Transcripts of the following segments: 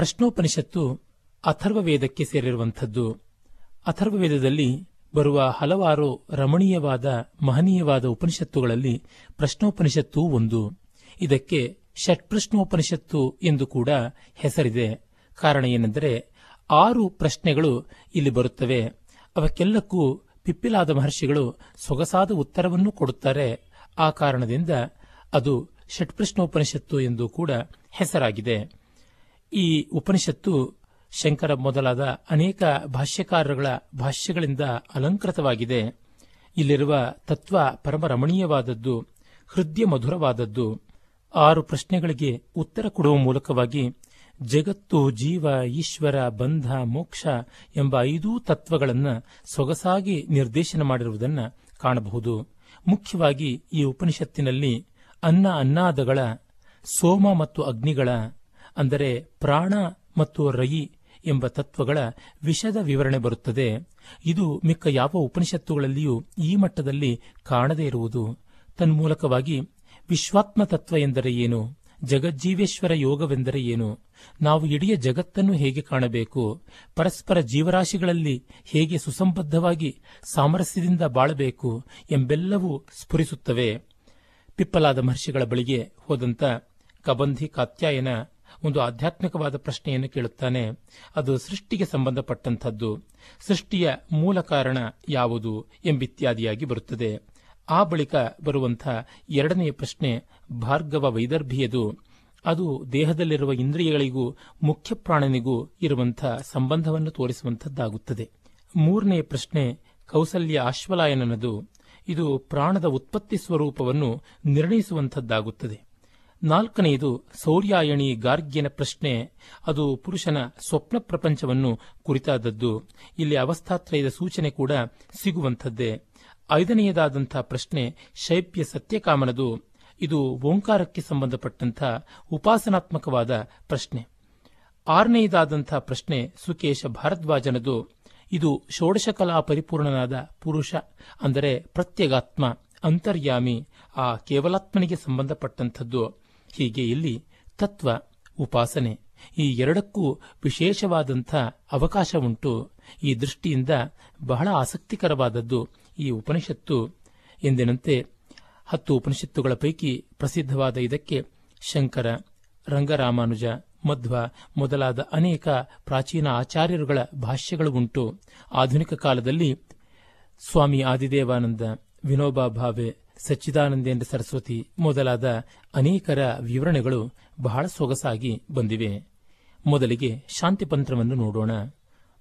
ಪ್ರಶ್ನೋಪನಿಷತ್ತು ಅಥರ್ವವೇದಕ್ಕೆ ಸೇರಿರುವಂಥದ್ದು. ಅಥರ್ವವೇದದಲ್ಲಿ ಬರುವ ಹಲವಾರು ರಮಣೀಯವಾದ, ಮಹನೀಯವಾದ ಉಪನಿಷತ್ತುಗಳಲ್ಲಿ ಪ್ರಶ್ನೋಪನಿಷತ್ತು ಒಂದು. ಇದಕ್ಕೆ ಷಟ್ಪ್ರಶ್ನೋಪನಿಷತ್ತು ಎಂದು ಕೂಡ ಹೆಸರಿದೆ. ಕಾರಣ ಏನೆಂದರೆ, ಆರು ಪ್ರಶ್ನೆಗಳು ಇಲ್ಲಿ ಬರುತ್ತವೆ. ಅವಕ್ಕೆಲ್ಲಕ್ಕೂ ಪಿಪ್ಪಿಲಾದ ಮಹರ್ಷಿಗಳು ಸೊಗಸಾದ ಉತ್ತರವನ್ನು ಕೊಡುತ್ತಾರೆ. ಆ ಕಾರಣದಿಂದ ಅದು ಷಟ್ಪ್ರಶ್ನೋಪನಿಷತ್ತು ಎಂದು ಕೂಡ ಹೆಸರಾಗಿದೆ. ಈ ಉಪನಿಷತ್ತು ಶಂಕರ ಮೊದಲಾದ ಅನೇಕ ಭಾಷ್ಯಕಾರರುಗಳ ಭಾಷ್ಯಗಳಿಂದ ಅಲಂಕೃತವಾಗಿದೆ. ಇಲ್ಲಿರುವ ತತ್ವ ಪರಮ ರಮಣೀಯವಾದದ್ದು ಹೃದಯ ಮಧುರವಾದದ್ದು. ಆರು ಪ್ರಶ್ನೆಗಳಿಗೆ ಉತ್ತರ ಕೊಡುವ ಮೂಲಕವಾಗಿ ಜಗತ್ತು, ಜೀವ, ಈಶ್ವರ, ಬಂಧ, ಮೋಕ್ಷ ಎಂಬ ಐದೂ ತತ್ವಗಳನ್ನು ಸೊಗಸಾಗಿ ನಿರ್ದೇಶನ ಮಾಡಿರುವುದನ್ನು ಕಾಣಬಹುದು. ಮುಖ್ಯವಾಗಿ ಈ ಉಪನಿಷತ್ತಿನಲ್ಲಿ ಅನ್ನ ಅನ್ನಾದಗಳ, ಸೋಮ ಮತ್ತು ಅಗ್ನಿಗಳ ಅಂದರೆ ಪ್ರಾಣ ಮತ್ತು ರಯಿ ಎಂಬ ತತ್ವಗಳ ವಿಷದ ವಿವರಣೆ ಬರುತ್ತದೆ. ಇದು ಮಿಕ್ಕ ಯಾವ ಉಪನಿಷತ್ತುಗಳಲ್ಲಿಯೂ ಈ ಮಟ್ಟದಲ್ಲಿ ಕಾಣದೇ ಇರುವುದು. ತನ್ಮೂಲಕವಾಗಿ ವಿಶ್ವಾತ್ಮ ತತ್ವ ಎಂದರೆ ಏನು? ಜಗಜ್ಜೀವೇಶ್ವರ ಯೋಗವೆಂದರೆ ಏನು? ನಾವು ಇಡೀ ಜಗತ್ತನ್ನು ಹೇಗೆ ಕಾಣಬೇಕು? ಪರಸ್ಪರ ಜೀವರಾಶಿಗಳಲ್ಲಿ ಹೇಗೆ ಸುಸಂಬದ್ಧವಾಗಿ ಸಾಮರಸ್ಯದಿಂದ ಬಾಳಬೇಕು ಎಂಬೆಲ್ಲವೂ ಸ್ಫುರಿಸುತ್ತವೆ. ಪಿಪ್ಪಲಾದ ಮಹರ್ಷಿಗಳ ಬಳಿಗೆ ಹೋದಂತ ಕಬಂಧಿ ಕಾತ್ಯಾಯನ ಒಂದು ಆಧ್ಯಾತ್ಮಿಕವಾದ ಪ್ರಶ್ನೆಯನ್ನು ಕೇಳುತ್ತಾನೆ. ಅದು ಸೃಷ್ಟಿಗೆ ಸಂಬಂಧಪಟ್ಟಂಥದ್ದು. ಸೃಷ್ಟಿಯ ಮೂಲ ಕಾರಣ ಯಾವುದು ಎಂಬಿತ್ಯಾದಿಯಾಗಿ ಬರುತ್ತದೆ. ಆ ಬಳಿಕ ಬರುವಂಥ ಎರಡನೆಯ ಪ್ರಶ್ನೆ ಭಾರ್ಗವ ವೈದರ್ಭಿಯದು. ಅದು ದೇಹದಲ್ಲಿರುವ ಇಂದ್ರಿಯಗಳಿಗೂ ಮುಖ್ಯ ಪ್ರಾಣನಿಗೂ ಇರುವಂಥ ಸಂಬಂಧವನ್ನು ತೋರಿಸುವಂಥದ್ದಾಗುತ್ತದೆ. ಮೂರನೆಯ ಪ್ರಶ್ನೆ ಕೌಸಲ್ಯ ಆಶ್ವಲಾಯನನದು ಇದು ಪ್ರಾಣದ ಉತ್ಪತ್ತಿ ಸ್ವರೂಪವನ್ನು ನಿರ್ಣಯಿಸುವಂಥದ್ದಾಗುತ್ತದೆ. ನಾಲ್ಕನೆಯದು ಸೌರ್ಯಾಯಣಿ ಗಾರ್ಗ್ಯನ ಪ್ರಶ್ನೆ. ಅದು ಪುರುಷನ ಸ್ವಪ್ನ ಪ್ರಪಂಚವನ್ನು ಕುರಿತಾದದ್ದು. ಇಲ್ಲಿ ಅವಸ್ಥಾತ್ರಯದ ಸೂಚನೆ ಕೂಡ ಸಿಗುವಂಥದ್ದೇ. ಐದನೆಯದಾದಂಥ ಪ್ರಶ್ನೆ ಶೈಪ್ಯ ಸತ್ಯಕಾಮನದು. ಇದು ಓಂಕಾರಕ್ಕೆ ಸಂಬಂಧಪಟ್ಟಂಥ ಉಪಾಸನಾತ್ಮಕವಾದ ಪ್ರಶ್ನೆ. ಆರನೆಯದಾದಂಥ ಪ್ರಶ್ನೆ ಸುಕೇಶ ಭಾರದ್ವಾಜನದು. ಇದು ಷೋಡಶಕಲಾ ಪರಿಪೂರ್ಣನಾದ ಪುರುಷ, ಅಂದರೆ ಪ್ರತ್ಯಗಾತ್ಮ, ಅಂತರ್ಯಾಮಿ, ಆ ಕೇವಲಾತ್ಮನಿಗೆ ಸಂಬಂಧಪಟ್ಟಂಥದ್ದು. ಹೀಗೆ ಇಲ್ಲಿ ತತ್ವ, ಉಪಾಸನೆ ಈ ಎರಡಕ್ಕೂ ವಿಶೇಷವಾದಂಥ ಅವಕಾಶ ಉಂಟು ಈ ದೃಷ್ಟಿಯಿಂದ ಬಹಳ ಆಸಕ್ತಿಕರವಾದದ್ದು ಈ ಉಪನಿಷತ್ತು. ಎಂದಿನಂತೆ ಹತ್ತು ಉಪನಿಷತ್ತುಗಳ ಪೈಕಿ ಪ್ರಸಿದ್ಧವಾದ ಇದಕ್ಕೆ ಶಂಕರ, ರಂಗರಾಮಾನುಜ, ಮಧ್ವ ಮೊದಲಾದ ಅನೇಕ ಪ್ರಾಚೀನ ಆಚಾರ್ಯರುಗಳ ಭಾಷ್ಯಗಳು ಉಂಟು. ಆಧುನಿಕ ಕಾಲದಲ್ಲಿ ಸ್ವಾಮಿ ಆದಿದೇವಾನಂದ ವಿನೋಬಾ ಭಾವೆ ಸಚ್ಚಿದಾನಂದೇಂದ್ರ ಸರಸ್ವತಿ ಮೊದಲಾದ ಅನೇಕರ ವಿವರಣೆಗಳು ಬಹಳ ಸೊಗಸಾಗಿ ಬಂದಿವೆ. ಮೊದಲಿಗೆ ಶಾಂತಿ ಪಂತ್ರವನ್ನು ನೋಡೋಣ.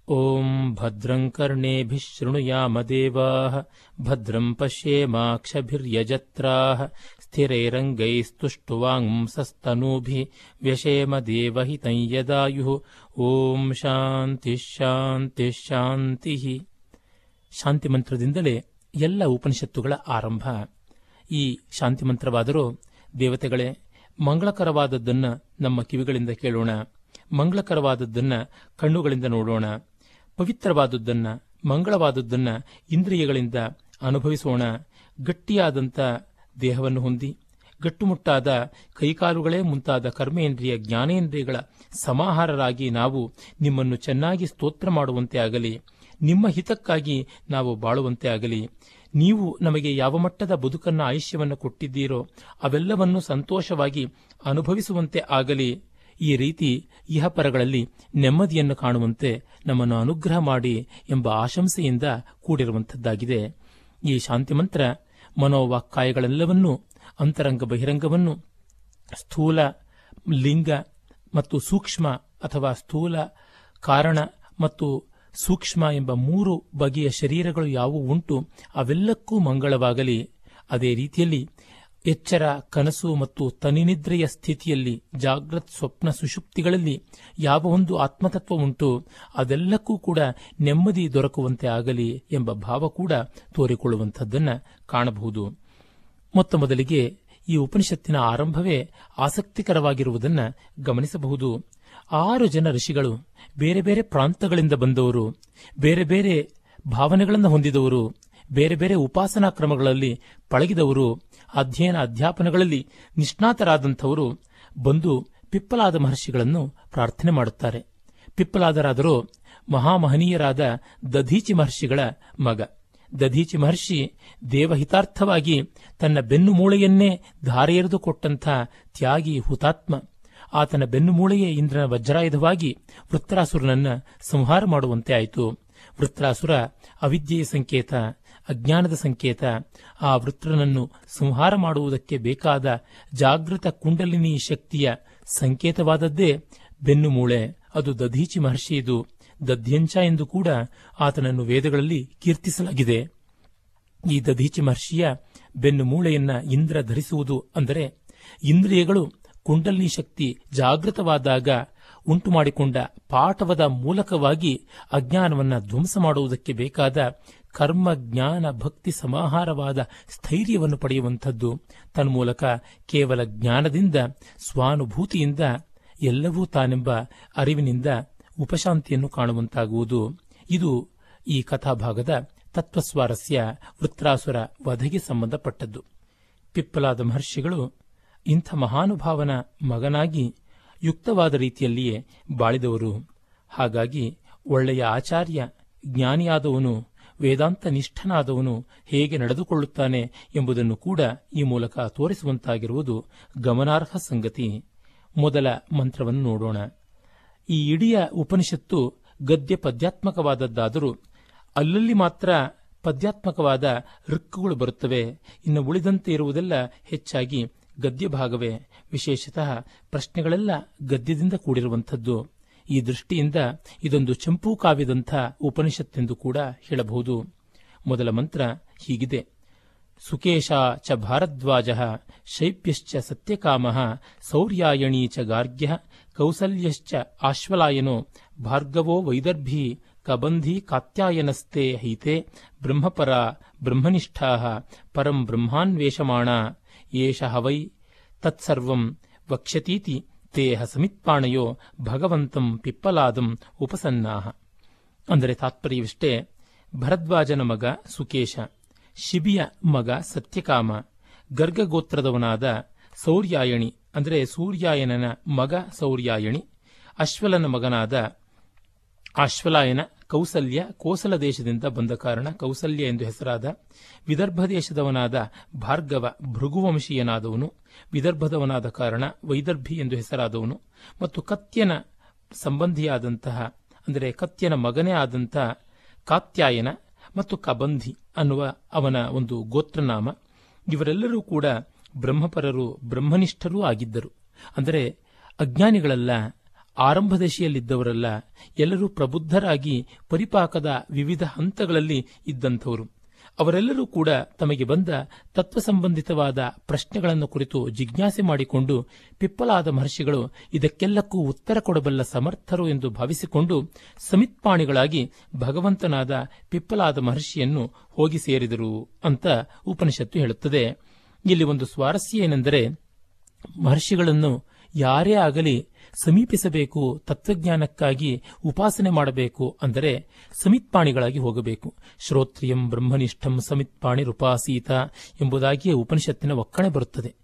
ಓಂ ಭದ್ರಂ ಕರ್ಣೇಭಿಃ ಶೃಣುಯಾಮ ದೇವಾಃ ಭದ್ರಂ ಪಶ್ಯೇಮಾಕ್ಷಭಿರ್ಯಜತ್ರಾ ಸ್ಥಿರೈರಂಗೈಸ್ತುಷ್ಟುವಾಂಸಸ್ತನೂಭಿ ವ್ಯಶೇಮ ದೇವಹಿತಂ ಓಂ ಶಾಂತಿ ಶಾಂತಿ ಶಾಂತಿ. ಶಾಂತಿ ಮಂತ್ರದಿಂದಲೇ ಎಲ್ಲ ಉಪನಿಷತ್ತುಗಳ ಆರಂಭ. ಈ ಶಾಂತಿ ಮಂತ್ರವಾದರೂ ದೇವತೆಗಳೇ, ಮಂಗಳಕರವಾದದ್ದನ್ನ ನಮ್ಮ ಕಿವಿಗಳಿಂದ ಕೇಳೋಣ, ಮಂಗಳಕರವಾದದ್ದನ್ನ ಕಣ್ಣುಗಳಿಂದ ನೋಡೋಣ, ಪವಿತ್ರವಾದದ್ದನ್ನ, ಮಂಗಳವಾದದ್ದನ್ನ ಇಂದ್ರಿಯಗಳಿಂದ ಅನುಭವಿಸೋಣ ಗಟ್ಟಿಯಾದಂಥ ದೇಹವನ್ನು ಹೊಂದಿ, ಗಟ್ಟುಮುಟ್ಟಾದ ಕೈಕಾಲುಗಳೇ ಮುಂತಾದ ಕರ್ಮೇಂದ್ರಿಯ, ಜ್ಞಾನೇಂದ್ರಿಯಗಳ ಸಮಾಹಾರರಾಗಿ ನಾವು ನಿಮ್ಮನ್ನು ಚೆನ್ನಾಗಿ ಸ್ತೋತ್ರ ಮಾಡುವಂತೆ ಆಗಲಿ. ನಿಮ್ಮ ಹಿತಕ್ಕಾಗಿ ನಾವು ಬಾಳುವಂತೆ ಆಗಲಿ. ನೀವು ನಮಗೆ ಯಾವ ಮಟ್ಟದ ಬದುಕನ್ನ ಆಯುಷ್ಯವನ್ನು ಕೊಟ್ಟಿದ್ದೀರೋ ಅವೆಲ್ಲವನ್ನು ಸಂತೋಷವಾಗಿ ಅನುಭವಿಸುವಂತೆ ಆಗಲಿ. ಈ ರೀತಿ ಇಹಪರಗಳಲ್ಲಿ ನೆಮ್ಮದಿಯನ್ನು ಕಾಣುವಂತೆ ನಮ್ಮನ್ನು ಅನುಗ್ರಹ ಮಾಡಿ ಎಂಬ ಆಶಂಸೆಯಿಂದ ಕೂಡಿರುವಂಥದ್ದಾಗಿದೆ. ಈ ಶಾಂತಿ ಮಂತ್ರ ಮನೋವಾಕ್ಕಾಯಗಳೆಲ್ಲವನ್ನೂ, ಅಂತರಂಗ ಬಹಿರಂಗವನ್ನು, ಸ್ಥೂಲ, ಲಿಂಗ ಮತ್ತು ಸೂಕ್ಷ್ಮ ಅಥವಾ ಸ್ಥೂಲ ಕಾರಣ ಮತ್ತು ಸೂಕ್ಷ್ಮ ಎಂಬ ಮೂರು ಬಗೆಯ ಶರೀರಗಳು ಯಾವುವು ಉಂಟು, ಅವೆಲ್ಲಕ್ಕೂ ಮಂಗಳವಾಗಲಿ. ಅದೇ ರೀತಿಯಲ್ಲಿ ಎಚ್ಚರ, ಕನಸು ಮತ್ತು ತನಿನಿದ್ರೆಯ ಸ್ಥಿತಿಯಲ್ಲಿ ಜಾಗೃತ್ ಸ್ವಪ್ನ ಸುಷುಪ್ತಿಗಳಲ್ಲಿ ಯಾವ ಒಂದು ಆತ್ಮತತ್ವ ಉಂಟು, ಅದೆಲ್ಲಕ್ಕೂ ಕೂಡ ನೆಮ್ಮದಿ ದೊರಕುವಂತೆ ಆಗಲಿ ಎಂಬ ಭಾವ ಕೂಡ ತೋರಿಕೊಳ್ಳುವಂಥದ್ದನ್ನು ಕಾಣಬಹುದು. ಮೊತ್ತ ಮೊದಲಿಗೆ ಈ ಉಪನಿಷತ್ತಿನ ಆರಂಭವೇ ಆಸಕ್ತಿಕರವಾಗಿರುವುದನ್ನು ಗಮನಿಸಬಹುದು. ಆರು ಜನ ಋಷಿಗಳು ಬೇರೆ ಬೇರೆ ಪ್ರಾಂತಗಳಿಂದ ಬಂದವರು, ಬೇರೆ ಬೇರೆ ಭಾವನೆಗಳನ್ನು ಹೊಂದಿದವರು, ಬೇರೆ ಬೇರೆ ಉಪಾಸನಾ ಕ್ರಮಗಳಲ್ಲಿ ಪಳಗಿದವರು, ಅಧ್ಯಯನ ಅಧ್ಯಾಪನಗಳಲ್ಲಿ ನಿಷ್ಣಾತರಾದಂಥವರು ಬಂದು ಪಿಪ್ಪಲಾದ ಮಹರ್ಷಿಗಳನ್ನು ಪ್ರಾರ್ಥನೆ ಮಾಡುತ್ತಾರೆ. ಪಿಪ್ಪಲಾದರಾದರೂ ಮಹಾಮಹನೀಯರಾದ ದಧೀಚಿ ಮಹರ್ಷಿಗಳ ಮಗ. ದಧೀಚಿ ಮಹರ್ಷಿ ದೇವಹಿತಾರ್ಥವಾಗಿ ತನ್ನ ಬೆನ್ನು ಮೂಳೆಯನ್ನೇ ಧಾರೆಯೆರೆದು ಕೊಟ್ಟಂಥ ತ್ಯಾಗಿ ಹುತಾತ್ಮ ಆತನ ಬೆನ್ನುಮೂಳೆಯೇ ಇಂದ್ರನ ವಜ್ರಾಯುಧವಾಗಿ ವೃತ್ರಾಸುರನನ್ನ ಸಂಹಾರ ಮಾಡುವಂತೆ ಆಯಿತು. ವೃತ್ರಾಸುರ ಅವಿದ್ಯೆಯ ಸಂಕೇತ, ಅಜ್ಞಾನದ ಸಂಕೇತ, ಆ ವೃತ್ರನನ್ನು ಸಂಹಾರ ಮಾಡುವುದಕ್ಕೆ ಬೇಕಾದ ಜಾಗೃತ ಕುಂಡಲಿನಿ ಶಕ್ತಿಯ ಸಂಕೇತವಾದದ್ದೇ ಬೆನ್ನುಮೂಳೆ ಅದು ದಧೀಚಿ ಮಹರ್ಷಿಯದು. ದಧ್ಯಂಚ ಎಂದು ಕೂಡ ಆತನನ್ನು ವೇದಗಳಲ್ಲಿ ಕೀರ್ತಿಸಲಾಗಿದೆ. ಈ ದಧೀಚಿ ಮಹರ್ಷಿಯ ಬೆನ್ನು ಮೂಳೆಯನ್ನ ಇಂದ್ರ ಧರಿಸುವುದು ಅಂದರೆ ಇಂದ್ರಿಯಗಳು ಕುಂಡಲಿನಿ ಶಕ್ತಿ ಜಾಗೃತವಾದಾಗ ಉಂಟು ಮಾಡಿಕೊಂಡ ಪಾಠವದ ಮೂಲಕವಾಗಿ ಅಜ್ಞಾನವನ್ನು ಧ್ವಂಸ ಮಾಡುವುದಕ್ಕೆ ಬೇಕಾದ ಕರ್ಮ ಜ್ಞಾನ ಭಕ್ತಿ ಸಮಾಹಾರವಾದ ಸ್ಥೈರ್ಯವನ್ನು ಪಡೆಯುವಂಥದ್ದು. ತನ್ಮೂಲಕ ಕೇವಲ ಜ್ಞಾನದಿಂದ, ಸ್ವಾನುಭೂತಿಯಿಂದ, ಎಲ್ಲವೂ ತಾನೆಂಬ ಅರಿವಿನಿಂದ ಉಪಶಾಂತಿಯನ್ನು ಕಾಣುವಂತಾಗುವುದು. ಇದು ಈ ಕಥಾಭಾಗದ ತತ್ವಸ್ವಾರಸ್ಯ ವೃತ್ರಾಸುರ ವಧೆಗೆ ಸಂಬಂಧಪಟ್ಟದ್ದು. ಪಿಪ್ಪಲಾದ ಮಹರ್ಷಿಗಳು ಇಂಥ ಮಹಾನುಭಾವನ ಮಗನಾಗಿ ಯುಕ್ತವಾದ ರೀತಿಯಲ್ಲಿಯೇ ಬಾಳಿದವರು. ಹಾಗಾಗಿ ಒಳ್ಳೆಯ ಆಚಾರ್ಯ, ಜ್ಞಾನಿಯಾದವನು ವೇದಾಂತ ನಿಷ್ಠನಾದವನು ಹೇಗೆ ನಡೆದುಕೊಳ್ಳುತ್ತಾನೆ ಎಂಬುದನ್ನು ಕೂಡ ಈ ಮೂಲಕ ತೋರಿಸುವಂತಾಗಿರುವುದು ಗಮನಾರ್ಹ ಸಂಗತಿ. ಮೊದಲ ಮಂತ್ರವನ್ನು ನೋಡೋಣ. ಈ ಇಡೀ ಉಪನಿಷತ್ತು ಗದ್ಯ ಪದ್ಯಾತ್ಮಕವಾದದ್ದಾದರೂ ಅಲ್ಲಲ್ಲಿ ಮಾತ್ರ ಪದ್ಯಾತ್ಮಕವಾದ ಋಕ್ಕುಗಳು ಬರುತ್ತವೆ. ಇನ್ನು ಉಳಿದಂತೆ ಇರುವುದೆಲ್ಲ ಹೆಚ್ಚಾಗಿ ಗದ್ಯ ಭಾಗವೇ ವಿಶೇಷತಃ ಪ್ರಶ್ನೆಗಳೆಲ್ಲ ಗದ್ಯದಿಂದ ಕೂಡಿರುವಂಥದ್ದು. ಈ ದೃಷ್ಟಿಯಿಂದ ಇದೊಂದು ಚಂಪೂ ಕಾವ್ಯದಂಥ ಉಪನಿಷತ್ತೆಂದು ಕೂಡ ಹೇಳಬಹುದು. ಮೊದಲ ಮಂತ್ರ ಹೀಗಿದೆ. ಸುಕೇಶ ಚ ಭಾರದ್ವಾಜ ಶೈಪ್ಯಶ್ಚ ಸತ್ಯಕಾಮ ಸೌರ್ಯಾಯಣೀ ಚ ಗಾರ್ಗ್ಯ ಕೌಸಲ್ಯಶ್ಚ ಆಶ್ವಲಾಯನೋ ಭಾರ್ಗವೋ ವೈದರ್ಭಿ ಕಬಂಧಿ ಕಾತ್ಯಾಯನಸ್ತೆ ಹೈತೆ ಬ್ರಹ್ಮಪರ ಬ್ರಹ್ಮನಿಷ್ಠಾ ಪರಂ ಬ್ರಹ್ಮಾನ್ವೇಷಮಾಣ ಏಷ ಹವೈ ತತ್ಸರ್ವಂ ವಕ್ಷ್ಯತೀತಿ ತೇಹ ಸಮಿತ್ಪಾಣಯೋ ಭಗವಂತಂ ಪಿಪ್ಪಲಾದಂ ಉಪಸನ್ನಾಹ. ಅಂದರೆ ತಾತ್ಪರ್ಯವಿಷ್ಟೇ, ಭರದ್ವಾಜನ ಮಗ ಸುಕೇಶ, ಶಿಬಿಯ ಮಗ ಸತ್ಯಕಾಮ, ಗರ್ಗಗೋತ್ರದವನಾದ ಸೌರ್ಯಾಯಣಿ, ಅಂದರೆ ಸೂರ್ಯಾಯನನ ಮಗ ಸೌರ್ಯಾಯಣಿ, ಅಶ್ವಲನ ಮಗನಾದ ಅಶ್ವಲಾಯನ ಕೌಸಲ್ಯ ಕೋಸಲ ದೇಶದಿಂದ ಬಂದ ಕಾರಣ ಕೌಸಲ್ಯ ಎಂದು ಹೆಸರಾದ ವಿದರ್ಭ ದೇಶದವನಾದ ಭಾರ್ಗವ ಭೃಗುವಂಶೀಯನಾದವನು, ವಿದರ್ಭದವನಾದ ಕಾರಣ ವೈದರ್ಭಿ ಎಂದು ಹೆಸರಾದವನು ಮತ್ತು ಕತ್ಯನ ಸಂಬಂಧಿಯಾದಂತಹ, ಅಂದರೆ ಕತ್ಯನ ಮಗನೇ ಆದಂತಹ ಕಾತ್ಯಾಯನ ಮತ್ತು ಕಬಂಧಿ ಅನ್ನುವ ಅವನ ಒಂದು ಗೋತ್ರನಾಮ. ಇವರೆಲ್ಲರೂ ಕೂಡ ಬ್ರಹ್ಮಪರರು, ಬ್ರಹ್ಮನಿಷ್ಠರೂ ಆಗಿದ್ದರು. ಅಂದರೆ ಅಜ್ಞಾನಿಗಳಲ್ಲ ಆರಂಭ ದಶೆಯಲ್ಲಿದ್ದವರಲ್ಲ ಎಲ್ಲರೂ ಪ್ರಬುದ್ಧರಾಗಿ ಪರಿಪಾಕದ ವಿವಿಧ ಹಂತಗಳಲ್ಲಿ ಇದ್ದಂಥವರು. ಅವರೆಲ್ಲರೂ ಕೂಡ ತಮಗೆ ಬಂದ ತತ್ವ ಸಂಬಂಧಿತವಾದ ಪ್ರಶ್ನೆಗಳನ್ನು ಕುರಿತು ಜಿಜ್ಞಾಸೆ ಮಾಡಿಕೊಂಡು ಪಿಪ್ಪಲಾದ ಮಹರ್ಷಿಗಳು ಇದಕ್ಕೆಲ್ಲಕ್ಕೂ ಉತ್ತರ ಕೊಡಬಲ್ಲ ಸಮರ್ಥರು ಎಂದು ಭಾವಿಸಿಕೊಂಡು ಸಮಿತ್ಪಾಣಿಗಳಾಗಿ ಭಗವಂತನಾದ ಪಿಪ್ಪಲಾದ ಮಹರ್ಷಿಯನ್ನು ಹೋಗಿ ಸೇರಿದರು ಅಂತ ಉಪನಿಷತ್ತು ಹೇಳುತ್ತದೆ. ಇಲ್ಲಿ ಒಂದು ಸ್ವಾರಸ್ಯ ಏನೆಂದರೆ ಮಹರ್ಷಿಗಳನ್ನು ಯಾರೇ ಆಗಲಿ ಸಮೀಪಿಸಬೇಕು, ತತ್ವಜ್ಞಾನಕ್ಕಾಗಿ ಉಪಾಸನೆ ಮಾಡಬೇಕು ಅಂದರೆ ಸಮಿತ್ಪಾಣಿಗಳಾಗಿ ಹೋಗಬೇಕು. ಶ್ರೋತ್ರಿಯಂ ಬ್ರಹ್ಮನಿಷ್ಠಂ ಸಮಿತ್ಪಾಣಿ ರೂಪಾಸೀತ ಎಂಬುದಾಗಿಯೇ ಉಪನಿಷತ್ತಿನ ಒಕ್ಕಣೆ ಬರುತ್ತದೆ.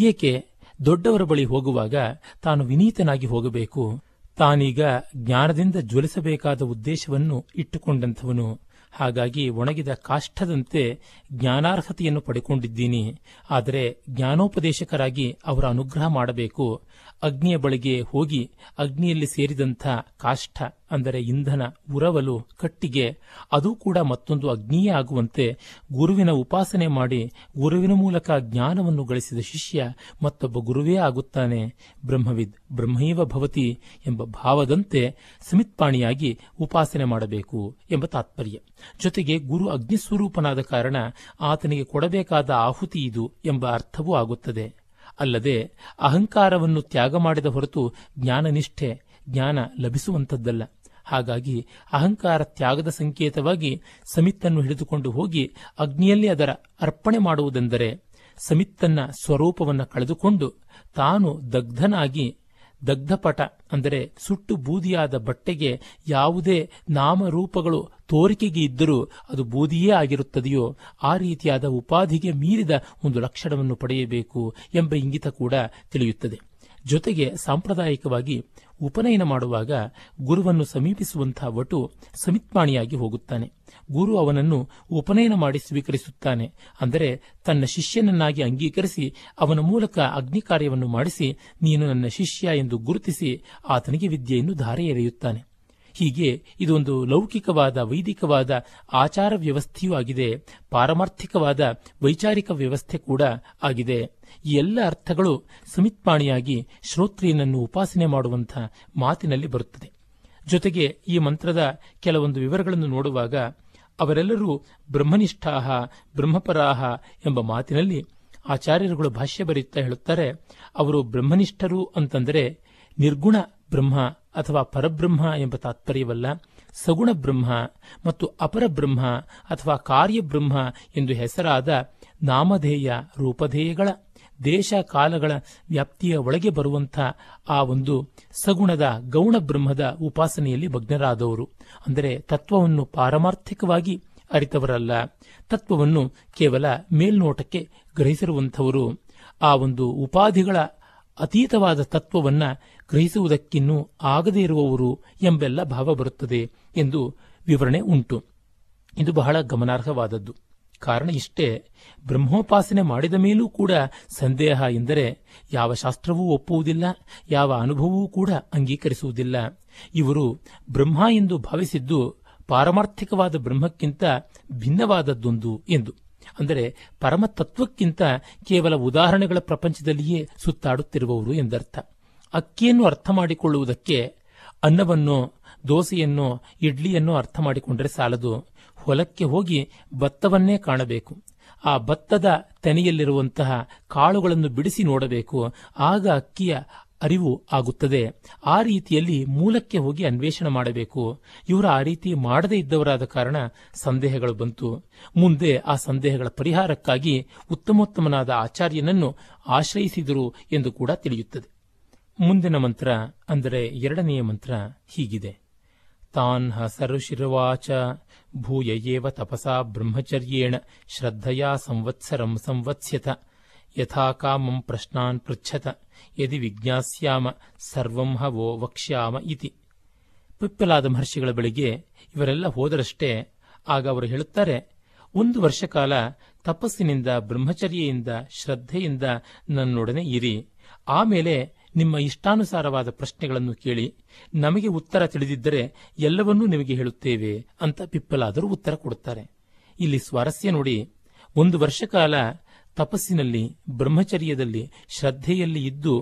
ಏಕೆ? ದೊಡ್ಡವರ ಬಳಿ ಹೋಗುವಾಗ ತಾನು ವಿನೀತನಾಗಿ ಹೋಗಬೇಕು. ತಾನೀಗ ಜ್ಞಾನದಿಂದ ಜ್ವಲಿಸಬೇಕಾದ ಉದ್ದೇಶವನ್ನು ಇಟ್ಟುಕೊಂಡಂಥವನು. ಹಾಗಾಗಿ ಒಣಗಿದ ಕಾಷ್ಟದಂತೆ ಜ್ಞಾನಾರ್ಹತೆಯನ್ನು ಪಡೆಕೊಂಡಿದ್ದೀನಿ. ಆದರೆ ಜ್ಞಾನೋಪದೇಶಕರಾಗಿ ಅವರ ಅನುಗ್ರಹ ಮಾಡಬೇಕು. ಅಗ್ನಿಯ ಬಳಿಗೆ ಹೋಗಿ ಅಗ್ನಿಯಲ್ಲಿ ಸೇರಿದಂಥ ಕಾಷ್ಟ ಅಂದರೆ ಇಂಧನ, ಉರವಲು, ಕಟ್ಟಿಗೆ, ಅದು ಕೂಡ ಮತ್ತೊಂದು ಅಗ್ನಿಯೇ ಆಗುವಂತೆ ಗುರುವಿನ ಉಪಾಸನೆ ಮಾಡಿ ಗುರುವಿನ ಮೂಲಕ ಜ್ಞಾನವನ್ನು ಗಳಿಸಿದ ಶಿಷ್ಯ ಮತ್ತೊಬ್ಬ ಗುರುವೇ ಆಗುತ್ತಾನೆ. ಬ್ರಹ್ಮವಿದ್ ಬ್ರಹ್ಮೈವ ಭವತಿ ಎಂಬ ಭಾವದಂತೆ ಸಮಿತ್ಪಾಣಿಯಾಗಿ ಉಪಾಸನೆ ಮಾಡಬೇಕು ಎಂಬ ತಾತ್ಪರ್ಯ. ಜೊತೆಗೆ ಗುರು ಅಗ್ನಿಸ್ವರೂಪನಾದ ಕಾರಣ ಆತನಿಗೆ ಕೊಡಬೇಕಾದ ಆಹುತಿ ಇದು ಎಂಬ ಅರ್ಥವೂ ಆಗುತ್ತದೆ. ಅಲ್ಲದೆ ಅಹಂಕಾರವನ್ನು ತ್ಯಾಗ ಮಾಡಿದ ಹೊರತು ಜ್ಞಾನನಿಷ್ಠೆ, ಜ್ಞಾನ ಲಭಿಸುವಂಥದ್ದಲ್ಲ. ಹಾಗಾಗಿ ಅಹಂಕಾರ ತ್ಯಾಗದ ಸಂಕೇತವಾಗಿ ಸಮಿತ್ತನ್ನು ಹಿಡಿದುಕೊಂಡು ಹೋಗಿ ಅಗ್ನಿಯಲ್ಲಿ ಅದರ ಅರ್ಪಣೆ ಮಾಡುವುದೆಂದರೆ ಸಮಿತ್ತನ್ನ ಸ್ವರೂಪವನ್ನು ಕಳೆದುಕೊಂಡು ತಾನು ದಗ್ಧನಾಗಿ ದಗ್ಧಪಟ, ಅಂದರೆ ಸುಟ್ಟು ಬೂದಿಯಾದ ಬಟ್ಟೆಗೆ ಯಾವುದೇ ನಾಮರೂಪಗಳು ತೋರಿಕೆಗೆ ಇದ್ದರೂ ಅದು ಬೂದಿಯೇ ಆಗಿರುತ್ತದೆಯೋ, ಆ ರೀತಿಯಾದ ಉಪಾಧಿಗೆ ಮೀರಿದ ಒಂದು ಲಕ್ಷಣವನ್ನು ಪಡೆಯಬೇಕು ಎಂಬ ಇಂಗಿತ ಕೂಡ ತಿಳಿಯುತ್ತದೆ. ಜೊತೆಗೆ ಸಾಂಪ್ರದಾಯಿಕವಾಗಿ ಉಪನಯನ ಮಾಡುವಾಗ ಗುರುವನ್ನು ಸಮೀಪಿಸುವಂತಹ ವಟು ಸಮಿತ್ಮಾಣಿಯಾಗಿ ಹೋಗುತ್ತಾನೆ. ಗುರು ಅವನನ್ನು ಉಪನಯನ ಮಾಡಿ ಸ್ವೀಕರಿಸುತ್ತಾನೆ. ಅಂದರೆ ತನ್ನ ಶಿಷ್ಯನನ್ನಾಗಿ ಅಂಗೀಕರಿಸಿ ಅವನ ಮೂಲಕ ಅಗ್ನಿ ಕಾರ್ಯವನ್ನು ಮಾಡಿಸಿ ನೀನು ನನ್ನ ಶಿಷ್ಯ ಎಂದು ಗುರುತಿಸಿ ಆತನಿಗೆ ವಿದ್ಯೆಯನ್ನು ಧಾರೆ ಎರೆಯುತ್ತಾನೆ ಹೀಗೆ ಇದೊಂದು ಲೌಕಿಕವಾದ, ವೈದಿಕವಾದ ಆಚಾರ ವ್ಯವಸ್ಥೆಯೂ ಆಗಿದೆ. ಪಾರಮಾರ್ಥಿಕವಾದ, ವೈಚಾರಿಕ ವ್ಯವಸ್ಥೆ ಕೂಡ ಆಗಿದೆ. ಈ ಎಲ್ಲ ಅರ್ಥಗಳು ಸಮಿತ್ಪಾಣಿಯಾಗಿ ಶ್ರೋತ್ರಿಯನನ್ನು ಉಪಾಸನೆ ಮಾಡುವಂತಹ ಮಾತಿನಲ್ಲಿ ಬರುತ್ತದೆ. ಜೊತೆಗೆ ಈ ಮಂತ್ರದ ಕೆಲವೊಂದು ವಿವರಗಳನ್ನು ನೋಡುವಾಗ ಅವರೆಲ್ಲರೂ ಬ್ರಹ್ಮನಿಷ್ಠಾಹ, ಬ್ರಹ್ಮಪರಾಹ ಎಂಬ ಮಾತಿನಲ್ಲಿ ಆಚಾರ್ಯರುಗಳು ಭಾಷ್ಯ ಬರೆಯುತ್ತಾ ಹೇಳುತ್ತಾರೆ, ಅವರು ಬ್ರಹ್ಮನಿಷ್ಠರು ಅಂತಂದರೆ ನಿರ್ಗುಣ ಬ್ರಹ್ಮ ಅಥವಾ ಪರಬ್ರಹ್ಮ ಎಂಬ ತಾತ್ಪರ್ಯವಲ್ಲ ಸಗುಣ ಬ್ರಹ್ಮ ಮತ್ತು ಅಪರ ಬ್ರಹ್ಮ ಅಥವಾ ಕಾರ್ಯಬ್ರಹ್ಮ ಎಂದು ಹೆಸರಾದ ನಾಮಧೇಯ ರೂಪಧೇಯಗಳ ದೇಶ ಕಾಲಗಳ ವ್ಯಾಪ್ತಿಯ ಒಳಗೆ ಬರುವಂಥ ಆ ಒಂದು ಸಗುಣದ ಗೌಣ ಬ್ರಹ್ಮದ ಉಪಾಸನೆಯಲ್ಲಿ ಭಗ್ನರಾದವರು. ಅಂದರೆ ತತ್ವವನ್ನು ಪಾರಮಾರ್ಥಿಕವಾಗಿ ಅರಿತವರಲ್ಲ. ತತ್ವವನ್ನು ಕೇವಲ ಮೇಲ್ನೋಟಕ್ಕೆ ಗ್ರಹಿಸಿರುವಂಥವರು ಆ ಒಂದು ಉಪಾಧಿಗಳ ಅತೀತವಾದ ತತ್ವವನ್ನ ಗ್ರಹಿಸುವುದಕ್ಕಿನ್ನೂ ಆಗದೇ ಇರುವವರು ಎಂಬೆಲ್ಲ ಭಾವ ಬರುತ್ತದೆ ಎಂದು ವಿವರಣೆ ಉಂಟು. ಇದು ಬಹಳ ಗಮನಾರ್ಹವಾದದ್ದು. ಕಾರಣ ಇಷ್ಟೇ, ಬ್ರಹ್ಮೋಪಾಸನೆ ಮಾಡಿದ ಮೇಲೂ ಕೂಡ ಸಂದೇಹ ಎಂದರೆ ಯಾವ ಶಾಸ್ತ್ರವೂ ಒಪ್ಪುವುದಿಲ್ಲ, ಯಾವ ಅನುಭವವೂ ಕೂಡ ಅಂಗೀಕರಿಸುವುದಿಲ್ಲ. ಇವರು ಬ್ರಹ್ಮ ಎಂದು ಭಾವಿಸಿದ್ದು ಪಾರಮಾರ್ಥಿಕವಾದ ಬ್ರಹ್ಮಕ್ಕಿಂತ ಭಿನ್ನವಾದದ್ದೊಂದು ಎಂದು. ಅಂದರೆ ಪರಮತತ್ವಕ್ಕಿಂತ ಕೇವಲ ಉದಾಹರಣೆಗಳ ಪ್ರಪಂಚದಲ್ಲಿಯೇ ಸುತ್ತಾಡುತ್ತಿರುವವರು ಎಂದರ್ಥ. ಅಕ್ಕಿಯನ್ನು ಅರ್ಥ ಮಾಡಿಕೊಳ್ಳುವುದಕ್ಕೆ ಅನ್ನವನ್ನು, ದೋಸೆಯನ್ನು, ಇಡ್ಲಿಯನ್ನು ಅರ್ಥ ಮಾಡಿಕೊಂಡರೆ ಸಾಲದು. ಹೊಲಕ್ಕೆ ಹೋಗಿ ಭತ್ತವನ್ನೇ ಕಾಣಬೇಕು. ಆ ಭತ್ತದ ತೆನೆಯಲ್ಲಿರುವಂತಹ ಕಾಳುಗಳನ್ನು ಬಿಡಿಸಿ ನೋಡಬೇಕು. ಆಗ ಅಕ್ಕಿಯ ಅರಿವು ಆಗುತ್ತದೆ. ಆ ರೀತಿಯಲ್ಲಿ ಮೂಲಕ್ಕೆ ಹೋಗಿ ಅನ್ವೇಷಣೆ ಮಾಡಬೇಕು. ಇವರು ಆ ರೀತಿ ಮಾಡದೇ ಇದ್ದವರಾದ ಕಾರಣ ಸಂದೇಹಗಳು ಬಂತು. ಮುಂದೆ ಆ ಸಂದೇಹಗಳ ಪರಿಹಾರಕ್ಕಾಗಿ ಉತ್ತಮೋತ್ತಮನಾದ ಆಚಾರ್ಯನನ್ನು ಆಶ್ರಯಿಸಿದರು ಎಂದು ಕೂಡ ತಿಳಿಯುತ್ತದೆ. ಮುಂದಿನ ಮಂತ್ರ, ಅಂದರೆ ಎರಡನೆಯ ಮಂತ್ರ ಹೀಗಿದೆ. ತಾನ್ ಹಸರುಶಿರುವಾಚ ಭೂಯ ತಪಸಾ ಬ್ರಹ್ಮಚರ್ಯೇಣ, ಶ್ರದ್ಧೆಯ ಸಂವತ್ಸರಂ ಸಂವತ್ಸ್ಯತ. ಯಥಾ ಕಾಮಂ ಪ್ರಶ್ನಾನ್ ಪೃಚ್ಛತ ಯದಿ ವಿಜ್ಞಾಸ್ಯಾಮ ಸರ್ವಂ ಹವೋ ವಕ್ಷ್ಯಾಮ ಇತಿ ಪಿಪ್ಪಲಾದ ಮಹರ್ಷಿಗಳ ಬಳಿಗೆ ಇವರೆಲ್ಲ ಹೋದರಷ್ಟೇ, ಆಗ ಅವರು ಹೇಳುತ್ತಾರೆ, ಒಂದು ವರ್ಷ ಕಾಲ ತಪಸ್ಸಿನಿಂದ, ಬ್ರಹ್ಮಚರ್ಯೆಯಿಂದ, ಶ್ರದ್ಧೆಯಿಂದ ನನ್ನೊಡನೆ ಇರಿ. ಆಮೇಲೆ ನಿಮ್ಮ ಇಷ್ಟಾನುಸಾರವಾದ ಪ್ರಶ್ನೆಗಳನ್ನು ಕೇಳಿ, ನಮಗೆ ಉತ್ತರ ತಿಳಿದಿದ್ದರೆ ಎಲ್ಲವನ್ನೂ ನಿಮಗೆ ಹೇಳುತ್ತೇವೆ ಅಂತ ಪಿಪ್ಪಲಾದರು ಉತ್ತರ ಕೊಡುತ್ತಾರೆ. ಇಲ್ಲಿ ಸ್ವಾರಸ್ಯ ನೋಡಿ, ಒಂದು ವರ್ಷ ಕಾಲ ತಪಸ್ಸಿನಲ್ಲಿ, ಬ್ರಹ್ಮಚರ್ಯದಲ್ಲಿ, ಶ್ರದ್ಧೆಯಲ್ಲಿ ಇದ್ದು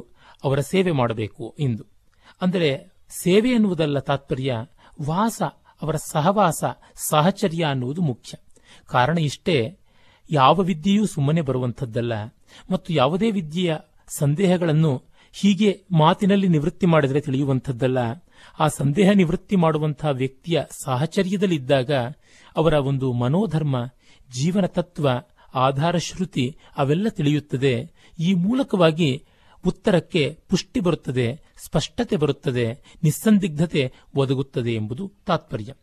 ಅವರ ಸೇವೆ ಮಾಡಬೇಕು ಎಂದು. ಅಂದರೆ ಸೇವೆ ಎನ್ನುವುದಲ್ಲ ತಾತ್ಪರ್ಯ, ವಾಸ, ಅವರ ಸಹವಾಸ, ಸಹಚರ್ಯ ಅನ್ನುವುದು ಮುಖ್ಯ. ಕಾರಣ ಇಷ್ಟೇ, ಯಾವ ವಿದ್ಯೆಯೂ ಸುಮ್ಮನೆ ಬರುವಂಥದ್ದಲ್ಲ, ಮತ್ತು ಯಾವುದೇ ವಿದ್ಯೆಯ ಸಂದೇಹಗಳನ್ನು ಹೀಗೆ ಮಾತಿನಲ್ಲಿ ನಿವೃತ್ತಿ ಮಾಡಿದರೆ ತಿಳಿಯುವಂಥದ್ದಲ್ಲ. ಆ ಸಂದೇಹ ನಿವೃತ್ತಿ ಮಾಡುವಂತಹ ವ್ಯಕ್ತಿಯ ಸಾಹಚರ್ಯದಲ್ಲಿದ್ದಾಗ ಅವರ ಒಂದು ಮನೋಧರ್ಮ ಜೀವನ ತತ್ವ ಆಧಾರ ಶ್ರುತಿ ಅವೆಲ್ಲ ತಿಳಿಯುತ್ತದೆ. ಈ ಮೂಲಕವಾಗಿ ಉತ್ತರಕ್ಕೆ ಪುಷ್ಟಿ ಬರುತ್ತದೆ, ಸ್ಪಷ್ಟತೆ ಬರುತ್ತದೆ, ನಿಸ್ಸಂದಿಗ್ಧತೆ ಒದಗುತ್ತದೆ ಎಂಬುದು ತಾತ್ಪರ್ಯ.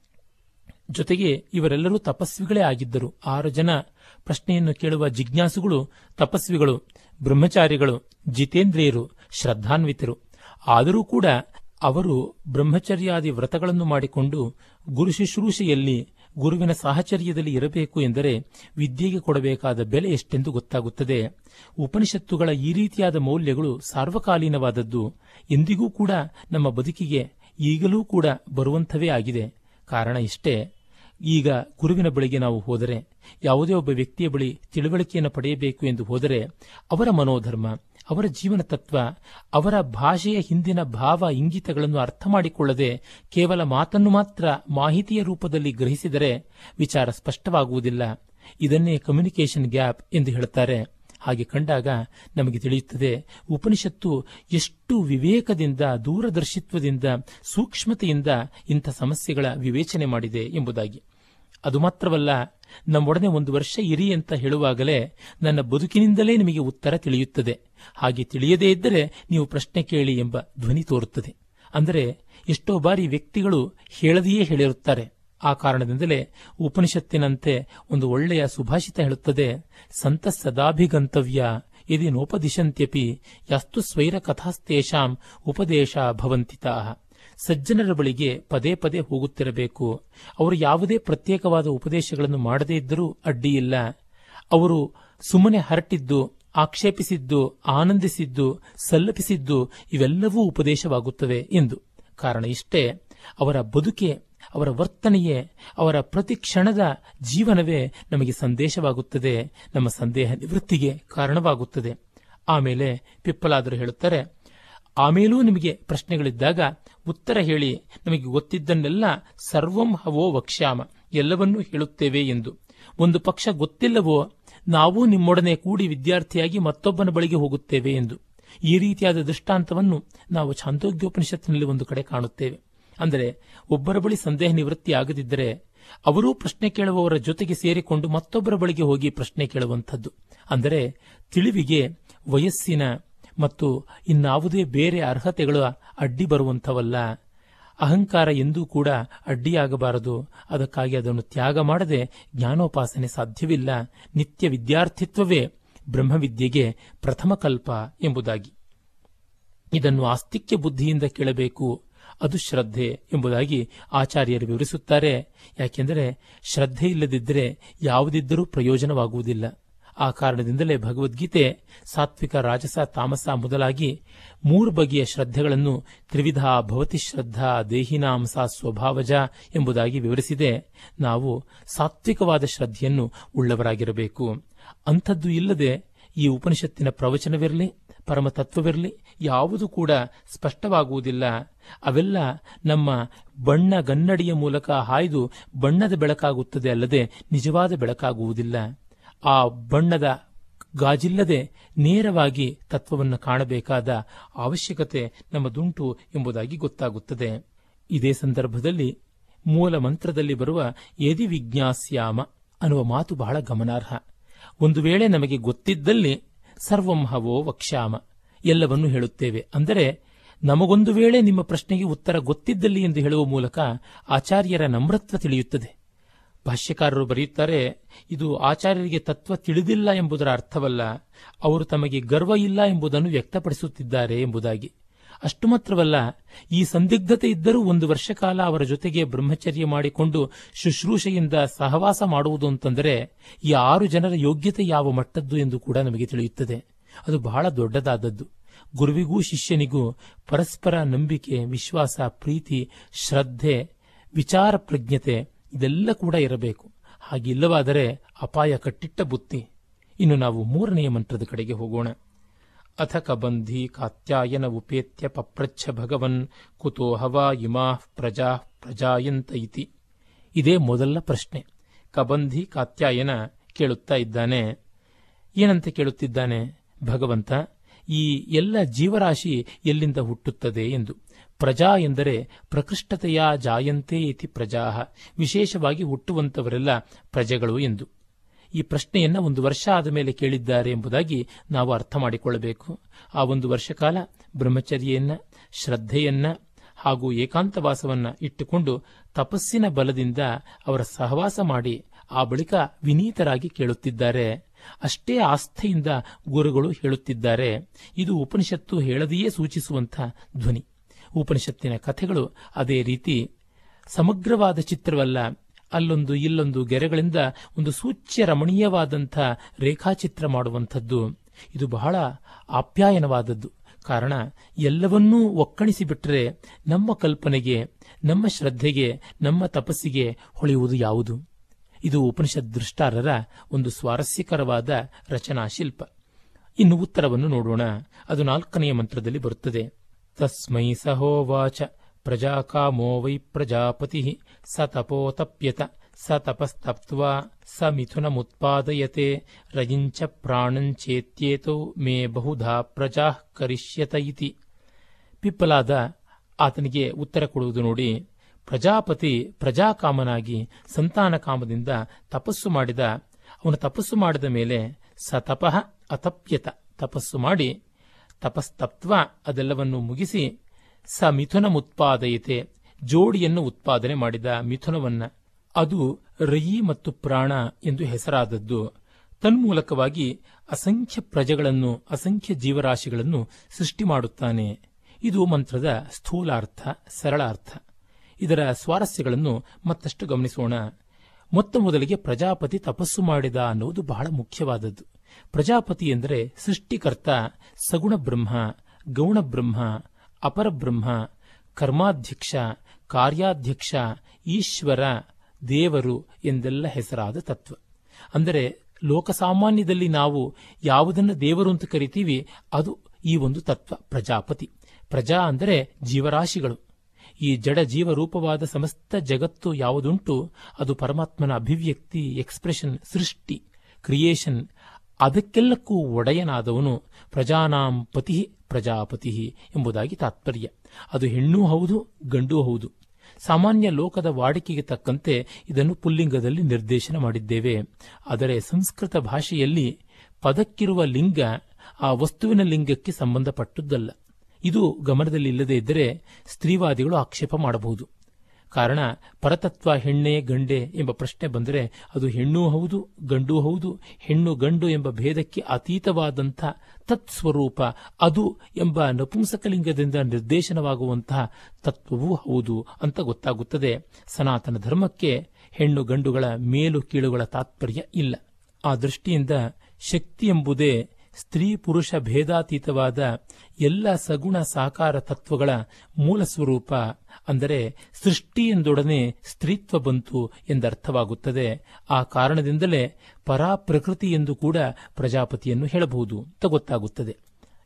ಜೊತೆಗೆ ಇವರೆಲ್ಲರೂ ತಪಸ್ವಿಗಳೇ ಆಗಿದ್ದರು. ಆರು ಜನ ಪ್ರಶ್ನೆಯನ್ನು ಕೇಳುವ ಜಿಜ್ಞಾಸುಗಳು ತಪಸ್ವಿಗಳು, ಬ್ರಹ್ಮಚಾರಿಗಳು, ಜಿತೇಂದ್ರಿಯರು, ಶ್ರದ್ಧಾನ್ವಿತರು. ಆದರೂ ಕೂಡ ಅವರು ಬ್ರಹ್ಮಚರ್ಯಾದಿ ವ್ರತಗಳನ್ನು ಮಾಡಿಕೊಂಡು ಗುರು ಶುಶ್ರೂಷೆಯಲ್ಲಿ ಗುರುವಿನ ಸಾಹಚರ್ಯದಲ್ಲಿ ಇರಬೇಕು ಎಂದರೆ ವಿದ್ಯೆಗೆ ಕೊಡಬೇಕಾದ ಬೆಲೆ ಎಷ್ಟೆಂದು ಗೊತ್ತಾಗುತ್ತದೆ. ಉಪನಿಷತ್ತುಗಳ ಈ ರೀತಿಯಾದ ಮೌಲ್ಯಗಳು ಸಾರ್ವಕಾಲೀನವಾದದ್ದು. ಎಂದಿಗೂ ಕೂಡ ನಮ್ಮ ಬದುಕಿಗೆ ಈಗಲೂ ಕೂಡ ಬರುವಂಥವೇ ಆಗಿದೆ. ಕಾರಣ ಇಷ್ಟೇ. ಈಗ ಗುರುವಿನ ಬಳಿಗೆ ನಾವು ಹೋದರೆ, ಯಾವುದೇ ಒಬ್ಬ ವ್ಯಕ್ತಿಯ ಬಳಿ ತಿಳುವಳಿಕೆಯನ್ನು ಪಡೆಯಬೇಕು ಎಂದು ಹೋದರೆ ಅವರ ಮನೋಧರ್ಮ ಅವರ ಜೀವನ ತತ್ವ, ಅವರ ಭಾಷೆಯ ಹಿಂದಿನ ಭಾವ ಇಂಗಿತಗಳನ್ನು ಅರ್ಥ ಮಾಡಿಕೊಳ್ಳದೆ ಕೇವಲ ಮಾತನ್ನು ಮಾತ್ರ ಮಾಹಿತಿಯ ರೂಪದಲ್ಲಿ ಗ್ರಹಿಸಿದರೆ ವಿಚಾರ ಸ್ಪಷ್ಟವಾಗುವುದಿಲ್ಲ. ಇದನ್ನೇ ಕಮ್ಯುನಿಕೇಷನ್ ಗ್ಯಾಪ್ ಎಂದು ಹೇಳುತ್ತಾರೆ. ಹಾಗೆ ಕಂಡಾಗ ನಮಗೆ ತಿಳಿಯುತ್ತದೆ, ಉಪನಿಷತ್ತು ಎಷ್ಟು ವಿವೇಕದಿಂದ, ದೂರದರ್ಶಿತ್ವದಿಂದ, ಸೂಕ್ಷ್ಮತೆಯಿಂದ ಇಂಥ ಸಮಸ್ಯೆಗಳ ವಿವೇಚನೆ ಮಾಡಿದೆ ಎಂಬುದಾಗಿ. ಅದು ಮಾತ್ರವಲ್ಲ ನಮ್ಮೊಡನೆ ಒಂದು ವರ್ಷ ಇರಿ ಅಂತ ಹೇಳುವಾಗಲೇ ನನ್ನ ಬದುಕಿನಿಂದಲೇ ನಿಮಗೆ ಉತ್ತರ ತಿಳಿಯುತ್ತದೆ. ಹಾಗೆ ತಿಳಿಯದೇ ಇದ್ದರೆ ನೀವು ಪ್ರಶ್ನೆ ಕೇಳಿ ಎಂಬ ಧ್ವನಿ ತೋರುತ್ತದೆ. ಅಂದರೆ ಎಷ್ಟೋ ಬಾರಿ ವ್ಯಕ್ತಿಗಳು ಹೇಳದೆಯೇ ಹೇಳಿರುತ್ತಾರೆ. ಆ ಕಾರಣದಿಂದಲೇ ಉಪನಿಷತ್ತಿನಂತೆ ಒಂದು ಒಳ್ಳೆಯ ಸುಭಾಷಿತ ಹೇಳುತ್ತದೆ ಸಂತ ಸದಾಭಿಗಂತವ್ಯ ಯದಿ ನೋಪದಿಶಂತ್ಯಪಿ ಯಸ್ತು ಸ್ವೈರ ಕಥಾಸ್ತೇಷಾಂ ಉಪದೇಶ ಭವಂತಿತಾ ಸಜ್ಜನರ ಬಳಿಗೆ ಪದೇ ಪದೇ ಹೋಗುತ್ತಿರಬೇಕು. ಅವರು ಯಾವುದೇ ಪ್ರತ್ಯೇಕವಾದ ಉಪದೇಶಗಳನ್ನು ಮಾಡದೇ ಇದ್ದರೂ ಅಡ್ಡಿಯಿಲ್ಲ. ಅವರು ಸುಮ್ಮನೆ ಹರಟಿದ್ದು, ಆಕ್ಷೇಪಿಸಿದ್ದು, ಆನಂದಿಸಿದ್ದು, ಸಲ್ಲಪಿಸಿದ್ದು ಇವೆಲ್ಲವೂ ಉಪದೇಶವಾಗುತ್ತವೆ ಎಂದು. ಕಾರಣ ಇಷ್ಟೇ, ಅವರ ಬದುಕೆ, ಅವರ ವರ್ತನೆಯೇ, ಅವರ ಪ್ರತಿ ಕ್ಷಣದ ಜೀವನವೇ ನಮಗೆ ಸಂದೇಶವಾಗುತ್ತದೆ. ನಮ್ಮ ಸಂದೇಹ ನಿವೃತ್ತಿಗೆ ಕಾರಣವಾಗುತ್ತದೆ. ಆಮೇಲೆ ಪಿಪ್ಪಲಾದರು ಹೇಳುತ್ತಾರೆ ಆಮೇಲೂ ನಿಮಗೆ ಪ್ರಶ್ನೆಗಳಿದ್ದಾಗ ಉತ್ತರ ಹೇಳಿ. ನಮಗೆ ಗೊತ್ತಿದ್ದನ್ನೆಲ್ಲ ಸರ್ವಂ ಹವೋ ವಕ್ಷ್ಯಾಮ, ಎಲ್ಲವನ್ನೂ ಹೇಳುತ್ತೇವೆ ಎಂದು. ಒಂದು ಪಕ್ಷ ಗೊತ್ತಿಲ್ಲವೋ, ನಾವು ನಿಮ್ಮೊಡನೆ ಕೂಡಿ ವಿದ್ಯಾರ್ಥಿಯಾಗಿ ಮತ್ತೊಬ್ಬನ ಬಳಿಗೆ ಹೋಗುತ್ತೇವೆ ಎಂದು. ಈ ರೀತಿಯಾದ ದೃಷ್ಟಾಂತವನ್ನು ನಾವು ಛಾಂದೋಗ್ಯೋಪನಿಷತ್ತಿನಲ್ಲಿ ಒಂದು ಕಡೆ ಕಾಣುತ್ತೇವೆ. ಅಂದರೆ, ಒಬ್ಬರ ಬಳಿ ಸಂದೇಹ ನಿವೃತ್ತಿ ಆಗದಿದ್ದರೆ, ಅವರೂ ಪ್ರಶ್ನೆ ಕೇಳುವವರ ಜೊತೆಗೆ ಸೇರಿಕೊಂಡು ಮತ್ತೊಬ್ಬರ ಬಳಿಗೆ ಹೋಗಿ ಪ್ರಶ್ನೆ ಕೇಳುವಂಥದ್ದು. ಅಂದರೆ, ತಿಳಿವಿಗೆ, ವಯಸ್ಸಿನ ಮತ್ತು ಇನ್ನಾವುದೇ ಬೇರೆ ಅರ್ಹತೆಗಳು ಅಡ್ಡಿ ಬರುವಂಥವಲ್ಲ. ಅಹಂಕಾರ ಎಂದೂ ಕೂಡ ಅಡ್ಡಿಯಾಗಬಾರದು. ಅದಕ್ಕಾಗಿ ಅದನ್ನು ತ್ಯಾಗ ಮಾಡದೆ ಜ್ಞಾನೋಪಾಸನೆ ಸಾಧ್ಯವಿಲ್ಲ. ನಿತ್ಯ ವಿದ್ಯಾರ್ಥಿತ್ವವೇ ಬ್ರಹ್ಮವಿದ್ಯೆಗೆ ಪ್ರಥಮ ಕಲ್ಪ ಎಂಬುದಾಗಿ. ಇದನ್ನು ಆಸ್ತಿಕ್ಯ ಬುದ್ಧಿಯಿಂದ ಕೇಳಬೇಕು. ಅದು ಶ್ರದ್ಧೆ ಎಂಬುದಾಗಿ ಆಚಾರ್ಯರು ವಿವರಿಸುತ್ತಾರೆ. ಯಾಕೆಂದರೆ ಶ್ರದ್ಧೆ ಇಲ್ಲದಿದ್ದರೆ ಯಾವುದಿದ್ದರೂ ಪ್ರಯೋಜನವಾಗುವುದಿಲ್ಲ. ಆ ಕಾರಣದಿಂದಲೇ ಭಗವದ್ಗೀತೆ, ಸಾತ್ವಿಕ, ರಾಜಸ, ತಾಮಸ ಮೊದಲಾಗಿ ಮೂರು ಬಗೆಯ ಶ್ರದ್ಧೆಗಳನ್ನು ತ್ರಿವಿಧ ಭವತಿ ಶ್ರದ್ಧಾ ದೇಹಿನಾಂಸ ಸ್ವಭಾವಜ ಎಂಬುದಾಗಿ ವಿವರಿಸಿದೆ. ನಾವು ಸಾತ್ವಿಕವಾದ ಶ್ರದ್ಧೆಯನ್ನು ಉಳ್ಳವರಾಗಿರಬೇಕು. ಅಂಥದ್ದು ಇಲ್ಲದೆ ಈ ಉಪನಿಷತ್ತಿನ ಪ್ರವಚನವಿರಲಿ, ಪರಮತತ್ವವಿರಲಿ, ಯಾವುದು ಕೂಡ ಸ್ಪಷ್ಟವಾಗುವುದಿಲ್ಲ. ಅವೆಲ್ಲ ನಮ್ಮ ಬಣ್ಣ ಗನ್ನಡಿಯ ಮೂಲಕ ಹಾಯ್ದು ಬಣ್ಣದ ಬೆಳಕಾಗುತ್ತದೆ ಅಲ್ಲದೆ ನಿಜವಾದ ಬೆಳಕಾಗುವುದಿಲ್ಲ. ಆ ಬಣ್ಣದ ಗಾಜಿಲ್ಲದೆ ನೇರವಾಗಿ ತತ್ವವನ್ನು ಕಾಣಬೇಕಾದ ಅವಶ್ಯಕತೆ ನಮ್ಮದುಂಟು ಎಂಬುದಾಗಿ ಗೊತ್ತಾಗುತ್ತದೆ. ಇದೇ ಸಂದರ್ಭದಲ್ಲಿ ಮೂಲ ಮಂತ್ರದಲ್ಲಿ ಬರುವ ಯದಿ ವಿಜ್ಞಾಸ್ಯಾಮ ಅನ್ನುವ ಮಾತು ಬಹಳ ಗಮನಾರ್ಹ. ಒಂದು ವೇಳೆ ನಮಗೆ ಗೊತ್ತಿದ್ದಲ್ಲಿ ಸರ್ವಂಹವೋ ವಕ್ಷಾಮ ಎಲ್ಲವನ್ನೂ ಹೇಳುತ್ತೇವೆ. ಅಂದರೆ ನಮಗೊಂದು ವೇಳೆ ನಿಮ್ಮ ಪ್ರಶ್ನೆಗೆ ಉತ್ತರ ಗೊತ್ತಿದ್ದಲ್ಲಿ ಎಂದು ಹೇಳುವ ಮೂಲಕ ಆಚಾರ್ಯರ ನಮ್ರತ್ವ ತಿಳಿಯುತ್ತದೆ. ಭಾಷ್ಯಕಾರರು ಬರೆಯುತ್ತಾರೆ, ಇದು ಆಚಾರ್ಯರಿಗೆ ತತ್ವ ತಿಳಿದಿಲ್ಲ ಎಂಬುದರ ಅರ್ಥವಲ್ಲ, ಅವರು ತಮಗೆ ಗರ್ವ ಇಲ್ಲ ಎಂಬುದನ್ನು ವ್ಯಕ್ತಪಡಿಸುತ್ತಿದ್ದಾರೆ ಎಂಬುದಾಗಿ. ಅಷ್ಟು ಮಾತ್ರವಲ್ಲ, ಈ ಸಂದಿಗ್ಧತೆ ಇದ್ದರೂ ಒಂದು ವರ್ಷ ಕಾಲ ಅವರ ಜೊತೆಗೆ ಬ್ರಹ್ಮಚರ್ಯ ಮಾಡಿಕೊಂಡು ಶುಶ್ರೂಷೆಯಿಂದ ಸಹವಾಸ ಮಾಡುವುದು ಅಂತಂದರೆ, ಈ ಆರು ಜನರ ಯೋಗ್ಯತೆ ಯಾವ ಮಟ್ಟದ್ದು ಎಂದು ಕೂಡ ನಮಗೆ ತಿಳಿಯುತ್ತದೆ. ಅದು ಬಹಳ ದೊಡ್ಡದಾದದ್ದು. ಗುರುವಿಗೂ ಶಿಷ್ಯನಿಗೂ ಪರಸ್ಪರ ನಂಬಿಕೆ, ವಿಶ್ವಾಸ, ಪ್ರೀತಿ, ಶ್ರದ್ಧೆ, ವಿಚಾರ ಪ್ರಜ್ಞತೆ ಇದೆಲ್ಲ ಕೂಡ ಇರಬೇಕು. ಹಾಗಿಲ್ಲವಾದರೆ ಅಪಾಯ ಕಟ್ಟಿಟ್ಟ ಬುತ್ತಿ. ಇನ್ನು ನಾವು ಮೂರನೆಯ ಮಂತ್ರದ ಕಡೆಗೆ ಹೋಗೋಣ. ಅಥ ಕಬಂಧಿ ಕಾತ್ಯಾಯನ ಉಪೇತ್ಯ ಪಪ್ರಚ್ಛ ಭಗವನ್ ಕುತೋ ಹವಾ ಇಮಾ ಪ್ರಜಾ ಪ್ರಜಾಯಂತ ಇತಿ. ಇದೇ ಮೊದಲ ಪ್ರಶ್ನೆ. ಕಬಂಧಿ ಕಾತ್ಯಾಯನ ಕೇಳುತ್ತಾ ಇದ್ದಾನೆ. ಏನಂತ ಕೇಳುತ್ತಿದ್ದಾನೆ ಭಗವಂತ? ಈ ಎಲ್ಲ ಜೀವರಾಶಿ ಎಲ್ಲಿಂದ ಹುಟ್ಟುತ್ತದೆ ಎಂದು. ಪ್ರಜಾ ಎಂದರೆ ಪ್ರಕೃಷ್ಟತೆಯ ಜಾಯಂತೆ ಇತಿ ಪ್ರಜಾ. ವಿಶೇಷವಾಗಿ ಹುಟ್ಟುವಂತವರೆಲ್ಲ ಪ್ರಜೆಗಳು ಎಂದು. ಈ ಪ್ರಶ್ನೆಯನ್ನ ಒಂದು ವರ್ಷ ಆದ ಮೇಲೆ ಕೇಳಿದ್ದಾರೆ ಎಂಬುದಾಗಿ ನಾವು ಅರ್ಥ ಮಾಡಿಕೊಳ್ಳಬೇಕು. ಆ ಒಂದು ವರ್ಷ ಕಾಲ ಬ್ರಹ್ಮಚರ್ಯೆಯನ್ನ, ಶ್ರದ್ಧೆಯನ್ನ ಹಾಗೂ ಏಕಾಂತವಾಸವನ್ನ ಇಟ್ಟುಕೊಂಡು ತಪಸ್ಸಿನ ಬಲದಿಂದ ಅವರ ಸಹವಾಸ ಮಾಡಿ ಆ ಬಳಿಕ ವಿನೀತರಾಗಿ ಕೇಳುತ್ತಿದ್ದಾರೆ. ಅಷ್ಟೇ ಆಸ್ಥೆಯಿಂದ ಗುರುಗಳು ಹೇಳುತ್ತಿದ್ದಾರೆ. ಇದು ಉಪನಿಷತ್ತು ಹೇಳದೆಯೇ ಸೂಚಿಸುವಂಥ ಧ್ವನಿ. ಉಪನಿಷತ್ತಿನ ಕಥೆಗಳು ಅದೇ ರೀತಿ. ಸಮಗ್ರವಾದ ಚಿತ್ರವಲ್ಲ, ಅಲ್ಲೊಂದು ಇಲ್ಲೊಂದು ಗೆರೆಗಳಿಂದ ಒಂದು ಸೂಚ್ಯ ರಮಣೀಯವಾದಂಥ ರೇಖಾಚಿತ್ರ ಮಾಡುವಂಥದ್ದು. ಇದು ಬಹಳ ಆಪ್ಯಾಯನವಾದದ್ದು. ಕಾರಣ, ಎಲ್ಲವನ್ನೂ ಒಕ್ಕಣಿಸಿಬಿಟ್ರೆ ನಮ್ಮ ಕಲ್ಪನೆಗೆ, ನಮ್ಮ ಶ್ರದ್ಧೆಗೆ, ನಮ್ಮ ತಪಸ್ಸಿಗೆ ಹೊಳೆಯುವುದು ಯಾವುದು? ಇದು ಉಪನಿಷತ್ ದೃಷ್ಟಾರರ ಒಂದು ಸ್ವಾರಸ್ಯಕರವಾದ ರಚನಾ ಶಿಲ್ಪ ಇನ್ನು ಉತ್ತರವನ್ನು ನೋಡೋಣ. ಅದು ನಾಲ್ಕನೆಯ ಮಂತ್ರದಲ್ಲಿ ಬರುತ್ತದೆ. ತಸ್ಮೈ ಸಹೋವಾಚ ಪ್ರಜಾಕಾಮೋ ವೈ ಪ್ರಜಾಪತಿ ಸ ತಪೋತಪ್ಯತ ಸ ತಪಸ್ತಪ್ತ್ವಾ ಸ ಮಿಥುನಮುತ್ಪಾದಯತೆ ರಯಿಂಚ ಪ್ರಾಣಂಚೇತ್ಯೇತೋ ಮೇ ಬಹುಧಾ ಪ್ರಜಾ ಕರಿಷ್ಯತ ಇತಿ ಪಿಪ್ಪಲಾದ ಆತನಿಗೆ ಉತ್ತರ ಕೊಡುವುದು ನೋಡಿ, ಪ್ರಜಾಪತಿ ಪ್ರಜಾಕಾಮನಾಗಿ ಸಂತಾನ ಕಾಮದಿಂದ ತಪಸ್ಸು ಮಾಡಿದ. ಅವನು ತಪಸ್ಸು ಮಾಡಿದ ಮೇಲೆ ಸ ತಪಃ ಅತಪ್ಯತ. ತಪಸ್ಸು ಮಾಡಿ ತಪಸ್ತತ್ವ ಅದೆಲ್ಲವನ್ನು ಮುಗಿಸಿ ಸ ಮಿಥುನ ಉತ್ಪಾದಯತೆ ಜೋಡಿಯನ್ನು ಉತ್ಪಾದನೆ ಮಾಡಿದ ಮಿಥುನವನ್ನ. ಅದು ರಯಿ ಮತ್ತು ಪ್ರಾಣ ಎಂದು ಹೆಸರಾದದ್ದು. ತನ್ಮೂಲಕವಾಗಿ ಅಸಂಖ್ಯ ಪ್ರಜೆಗಳನ್ನು, ಅಸಂಖ್ಯ ಜೀವರಾಶಿಗಳನ್ನು ಸೃಷ್ಟಿ ಮಾಡುತ್ತಾನೆ. ಇದು ಮಂತ್ರದ ಸ್ಥೂಲಾರ್ಥ, ಸರಳಾರ್ಥ. ಇದರ ಸ್ವಾರಸ್ಯಗಳನ್ನು ಮತ್ತಷ್ಟು ಗಮನಿಸೋಣ. ಮೊತ್ತ ಮೊದಲಿಗೆ ಪ್ರಜಾಪತಿ ತಪಸ್ಸು ಮಾಡಿದ ಅನ್ನುವುದು ಬಹಳ ಮುಖ್ಯವಾದದ್ದು. ಪ್ರಜಾಪತಿ ಎಂದರೆ ಸೃಷ್ಟಿಕರ್ತ, ಸಗುಣ ಬ್ರಹ್ಮ, ಗೌಣ ಬ್ರಹ್ಮ, ಅಪರ ಬ್ರಹ್ಮ, ಕರ್ಮಾಧ್ಯಕ್ಷ, ಕಾರ್ಯಾಧ್ಯಕ್ಷ, ಈಶ್ವರ, ದೇವರು ಎಂದೆಲ್ಲ ಹೆಸರಾದ ತತ್ವ. ಅಂದರೆ ಲೋಕಸಾಮಾನ್ಯದಲ್ಲಿ ನಾವು ಯಾವುದನ್ನು ದೇವರು ಅಂತ ಕರಿತೀವಿ, ಅದು ಈ ಒಂದು ತತ್ವ, ಪ್ರಜಾಪತಿ. ಪ್ರಜಾ ಅಂದರೆ ಜೀವರಾಶಿಗಳು. ಈ ಜಡ ಜೀವರೂಪವಾದ ಸಮಸ್ತ ಜಗತ್ತು ಯಾವುದುಂಟು, ಅದು ಪರಮಾತ್ಮನ ಅಭಿವ್ಯಕ್ತಿ ಎಕ್ಸ್ಪ್ರೆಷನ್ ಸೃಷ್ಟಿ ಕ್ರಿಯೇಷನ್ ಅದಕ್ಕೆಲ್ಲಕ್ಕೂ ಒಡೆಯನಾದವನು ಪ್ರಜಾನಾಂ ಪತಿ ಪ್ರಜಾಪತಿ ಎಂಬುದಾಗಿ ತಾತ್ಪರ್ಯ. ಅದು ಹೆಣ್ಣೂ ಹೌದು, ಗಂಡೂ ಹೌದು. ಸಾಮಾನ್ಯ ಲೋಕದ ವಾಡಿಕೆಗೆ ತಕ್ಕಂತೆ ಇದನ್ನು ಪುಲ್ಲಿಂಗದಲ್ಲಿ ನಿರ್ದೇಶನ ಮಾಡಿದ್ದೇವೆ. ಆದರೆ ಸಂಸ್ಕೃತ ಭಾಷೆಯಲ್ಲಿ ಪದಕ್ಕಿರುವ ಲಿಂಗ ಆ ವಸ್ತುವಿನ ಲಿಂಗಕ್ಕೆ ಸಂಬಂಧಪಟ್ಟದ್ದಲ್ಲ. ಇದು ಗಮನದಲ್ಲಿ ಇಲ್ಲದೇ ಇದ್ದರೆ ಸ್ತ್ರೀವಾದಿಗಳು ಆಕ್ಷೇಪ ಮಾಡಬಹುದು. ಕಾರಣ ಪರತತ್ವ ಹೆಣ್ಣೆ ಗಂಡೆ ಎಂಬ ಪ್ರಶ್ನೆ ಬಂದರೆ ಅದು ಹೆಣ್ಣೂ ಹೌದು, ಗಂಡೂ ಹೌದು, ಹೆಣ್ಣು ಗಂಡು ಎಂಬ ಭೇದಕ್ಕೆ ಅತೀತವಾದಂಥ ತತ್ಸ್ವರೂಪ ಅದು ಎಂಬ ನಪುಂಸಕಲಿಂಗದಿಂದ ನಿರ್ದೇಶನವಾಗುವಂತಹ ತತ್ವವೂ ಹೌದು ಅಂತ ಗೊತ್ತಾಗುತ್ತದೆ. ಸನಾತನ ಧರ್ಮಕ್ಕೆ ಹೆಣ್ಣು ಗಂಡುಗಳ ಮೇಲು ಕೀಳುಗಳ ತಾತ್ಪರ್ಯ ಇಲ್ಲ. ಆ ದೃಷ್ಟಿಯಿಂದ ಶಕ್ತಿ ಎಂಬುದೇ ಸ್ತ್ರೀ ಪುರುಷ ಭೇದಾತೀತವಾದ ಎಲ್ಲ ಸಗುಣ ಸಾಕಾರ ತತ್ವಗಳ ಮೂಲ ಸ್ವರೂಪ ಅಂದರೆ ಸೃಷ್ಟಿಯೆಂದೊಡನೆ ಸ್ತ್ರೀತ್ವ ಬಂತು ಎಂದರ್ಥವಾಗುತ್ತದೆ. ಆ ಕಾರಣದಿಂದಲೇ ಪರಾಪ್ರಕೃತಿ ಎಂದು ಕೂಡ ಪ್ರಜಾಪತಿಯನ್ನು ಹೇಳಬಹುದು. ಅಂತ ಗೊತ್ತಾಗುತ್ತದೆ.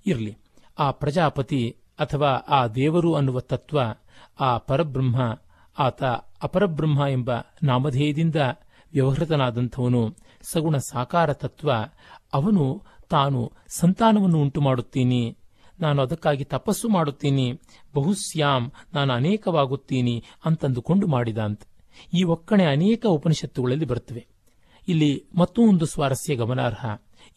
ಇರಲಿ. ಆ ಪ್ರಜಾಪತಿ ಅಥವಾ ಆ ದೇವರು ಅನ್ನುವ ತತ್ವ, ಆ ಪರಬ್ರಹ್ಮ, ಆತ ಅಪರಬ್ರಹ್ಮ ಎಂಬ ನಾಮಧೇಯದಿಂದ ವ್ಯವಹೃತನಾದಂಥವನು ಸಗುಣ ಸಾಕಾರ ತತ್ವ, ಅವನು ತಾನು ಸಂತಾನವನ್ನು ಉಂಟು ಮಾಡುತ್ತೀನಿ ನಾನು ಅದಕ್ಕಾಗಿ ತಪಸ್ಸು ಮಾಡುತ್ತೀನಿ. ಬಹುಶ್ಯಾಮ್ ನಾನು ಅನೇಕವಾಗುತ್ತೀನಿ ಅಂತಂದುಕೊಂಡು ಮಾಡಿದ ಅಂತ ಈ ಒಕ್ಕಣೆ ಅನೇಕ ಉಪನಿಷತ್ತುಗಳಲ್ಲಿ ಬರುತ್ತವೆ. ಇಲ್ಲಿ ಮತ್ತೂ ಒಂದು ಸ್ವಾರಸ್ಯ ಗಮನಾರ್ಹ.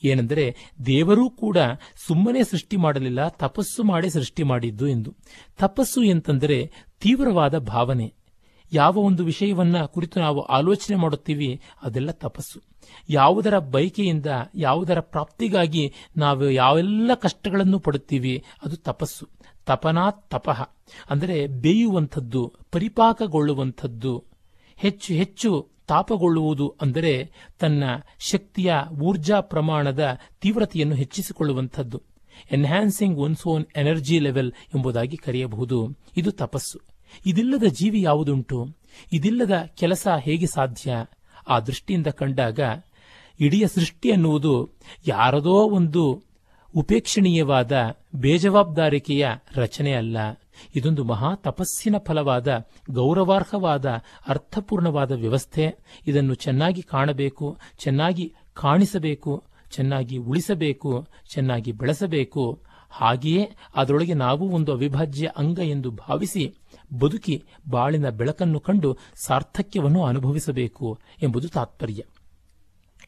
ಏನೆಂದರೆ, ದೇವರೂ ಕೂಡ ಸುಮ್ಮನೆ ಸೃಷ್ಟಿ ಮಾಡಲಿಲ್ಲ, ತಪಸ್ಸು ಮಾಡಿ ಸೃಷ್ಟಿ ಮಾಡಿದ್ದು ಎಂದು. ತಪಸ್ಸು ಎಂತಂದರೆ ತೀವ್ರವಾದ ಭಾವನೆ. ಯಾವ ಒಂದು ವಿಷಯವನ್ನ ಕುರಿತು ನಾವು ಆಲೋಚನೆ ಮಾಡುತ್ತೀವಿ, ಅದೆಲ್ಲ ತಪಸ್ಸು. ಯಾವುದರ ಬಯಕೆಯಿಂದ, ಯಾವುದರ ಪ್ರಾಪ್ತಿಗಾಗಿ ನಾವು ಯಾವೆಲ್ಲ ಕಷ್ಟಗಳನ್ನು ಪಡುತ್ತೀವಿ, ಅದು ತಪಸ್ಸು. ತಪನಾ ತಪಃ. ಅಂದರೆ ಬೇಯುವಂಥದ್ದು, ಪರಿಪಾಕಗೊಳ್ಳುವಂಥದ್ದು, ಹೆಚ್ಚು ಹೆಚ್ಚು ತಾಪಗೊಳ್ಳುವುದು ಅಂದರೆ ತನ್ನ ಶಕ್ತಿಯ ಊರ್ಜಾ ಪ್ರಮಾಣದ ತೀವ್ರತೆಯನ್ನು ಹೆಚ್ಚಿಸಿಕೊಳ್ಳುವಂಥದ್ದು. Enhancing one's own energy level ಎಂಬುದಾಗಿ ಕರೆಯಬಹುದು. ಇದು ತಪಸ್ಸು. ಇದಿಲ್ಲದ ಜೀವಿ ಯಾವುದುಂಟು? ಇದಿಲ್ಲದ ಕೆಲಸ ಹೇಗೆ ಸಾಧ್ಯ? ಆ ದೃಷ್ಟಿಯಿಂದ ಕಂಡಾಗ ಇಡೀ ಸೃಷ್ಟಿ ಅನ್ನುವುದು ಯಾರದೋ ಒಂದು ಉಪೇಕ್ಷಣೀಯವಾದ ಬೇಜವಾಬ್ದಾರಿಕೆಯ ರಚನೆ ಅಲ್ಲ. ಇದೊಂದು ಮಹಾ ತಪಸ್ಸಿನ ಫಲವಾದ, ಗೌರವಾರ್ಹವಾದ, ಅರ್ಥಪೂರ್ಣವಾದ ವ್ಯವಸ್ಥೆ. ಇದನ್ನು ಚೆನ್ನಾಗಿ ಕಾಣಬೇಕು, ಚೆನ್ನಾಗಿ ಕಾಣಿಸಬೇಕು, ಚೆನ್ನಾಗಿ ಉಳಿಸಬೇಕು, ಚೆನ್ನಾಗಿ ಬೆಳೆಸಬೇಕು. ಹಾಗೆಯೇ ಅದರೊಳಗೆ ನಾವು ಒಂದು ಅವಿಭಾಜ್ಯ ಅಂಗ ಎಂದು ಭಾವಿಸಿ ಬದುಕಿ ಬಾಳಿನ ಬೆಳಕನ್ನು ಕಂಡು ಸಾರ್ಥಕ್ಯವನ್ನು ಅನುಭವಿಸಬೇಕು ಎಂಬುದು ತಾತ್ಪರ್ಯ.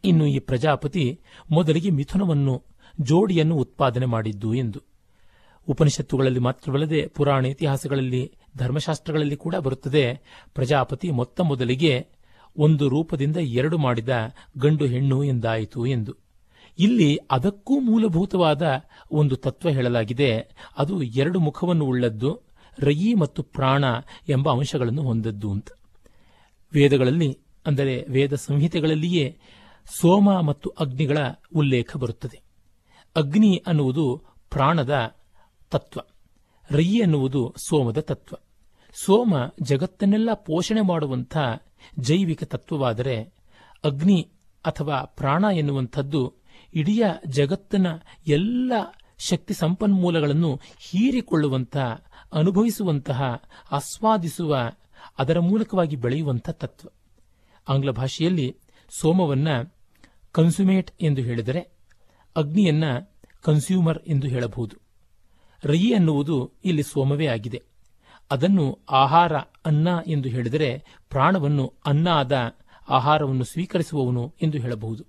ಇನ್ನು ಈ ಪ್ರಜಾಪತಿ ಮೊದಲಿಗೆ ಮಿಥುನವನ್ನು, ಜೋಡಿಯನ್ನು ಉತ್ಪಾದನೆ ಮಾಡಿದ್ದು ಎಂದು. ಉಪನಿಷತ್ತುಗಳಲ್ಲಿ ಮಾತ್ರವಲ್ಲದೆ ಪುರಾಣ ಇತಿಹಾಸಗಳಲ್ಲಿ, ಧರ್ಮಶಾಸ್ತ್ರಗಳಲ್ಲಿ ಕೂಡ ಬರುತ್ತದೆ, ಪ್ರಜಾಪತಿ ಮೊತ್ತ ಮೊದಲಿಗೆ ಒಂದು ರೂಪದಿಂದ ಎರಡು ಮಾಡಿದ ಗಂಡು ಹೆಣ್ಣು ಎಂದಾಯಿತು ಎಂದು. ಇಲ್ಲಿ ಅದಕ್ಕೂ ಮೂಲಭೂತವಾದ ಒಂದು ತತ್ವ ಹೇಳಲಾಗಿದೆ. ಅದು ಎರಡು ಮುಖವನ್ನು ಉಳ್ಳದ್ದು, ರಯಿ ಮತ್ತು ಪ್ರಾಣ ಎಂಬ ಅಂಶಗಳನ್ನು ಹೊಂದದ್ದು ಅಂತ. ವೇದಗಳಲ್ಲಿ, ಅಂದರೆ ವೇದ ಸಂಹಿತೆಗಳಲ್ಲಿಯೇ ಸೋಮ ಮತ್ತು ಅಗ್ನಿಗಳ ಉಲ್ಲೇಖ ಬರುತ್ತದೆ. ಅಗ್ನಿ ಅನ್ನುವುದು ಪ್ರಾಣದ ತತ್ವ. ರಯಿ ಅನ್ನುವುದು ಸೋಮದ ತತ್ವ. ಸೋಮ ಜಗತ್ತನ್ನೆಲ್ಲ ಪೋಷಣೆ ಮಾಡುವಂಥ ಜೈವಿಕ ತತ್ವವಾದರೆ, ಅಗ್ನಿ ಅಥವಾ ಪ್ರಾಣ ಎನ್ನುವಂಥದ್ದು ಇಡೀ ಜಗತ್ತಿನ ಎಲ್ಲ ಶಕ್ತಿ ಸಂಪನ್ಮೂಲಗಳನ್ನು ಹೀರಿಕೊಳ್ಳುವಂತಹ ಅನುಭವಿಸುವಂತಹ, ಆಸ್ವಾದಿಸುವ, ಅದರ ಮೂಲಕವಾಗಿ ಬೆಳೆಯುವಂಥ ತತ್ವ. ಆಂಗ್ಲ ಭಾಷೆಯಲ್ಲಿ ಸೋಮವನ್ನ ಕನ್ಸುಮೇಟ್ ಎಂದು ಹೇಳಿದರೆ, ಅಗ್ನಿಯನ್ನ ಕನ್ಸ್ಯೂಮರ್ ಎಂದು ಹೇಳಬಹುದು. ರಯಿ ಅನ್ನುವುದು ಇಲ್ಲಿ ಸೋಮವೇ ಆಗಿದೆ. ಅದನ್ನು ಆಹಾರ ಅನ್ನ ಎಂದು ಹೇಳಿದರೆ, ಪ್ರಾಣವನ್ನು ಅನ್ನ ಆದ ಆಹಾರವನ್ನು ಸ್ವೀಕರಿಸುವವನು ಎಂದು ಹೇಳಬಹುದು.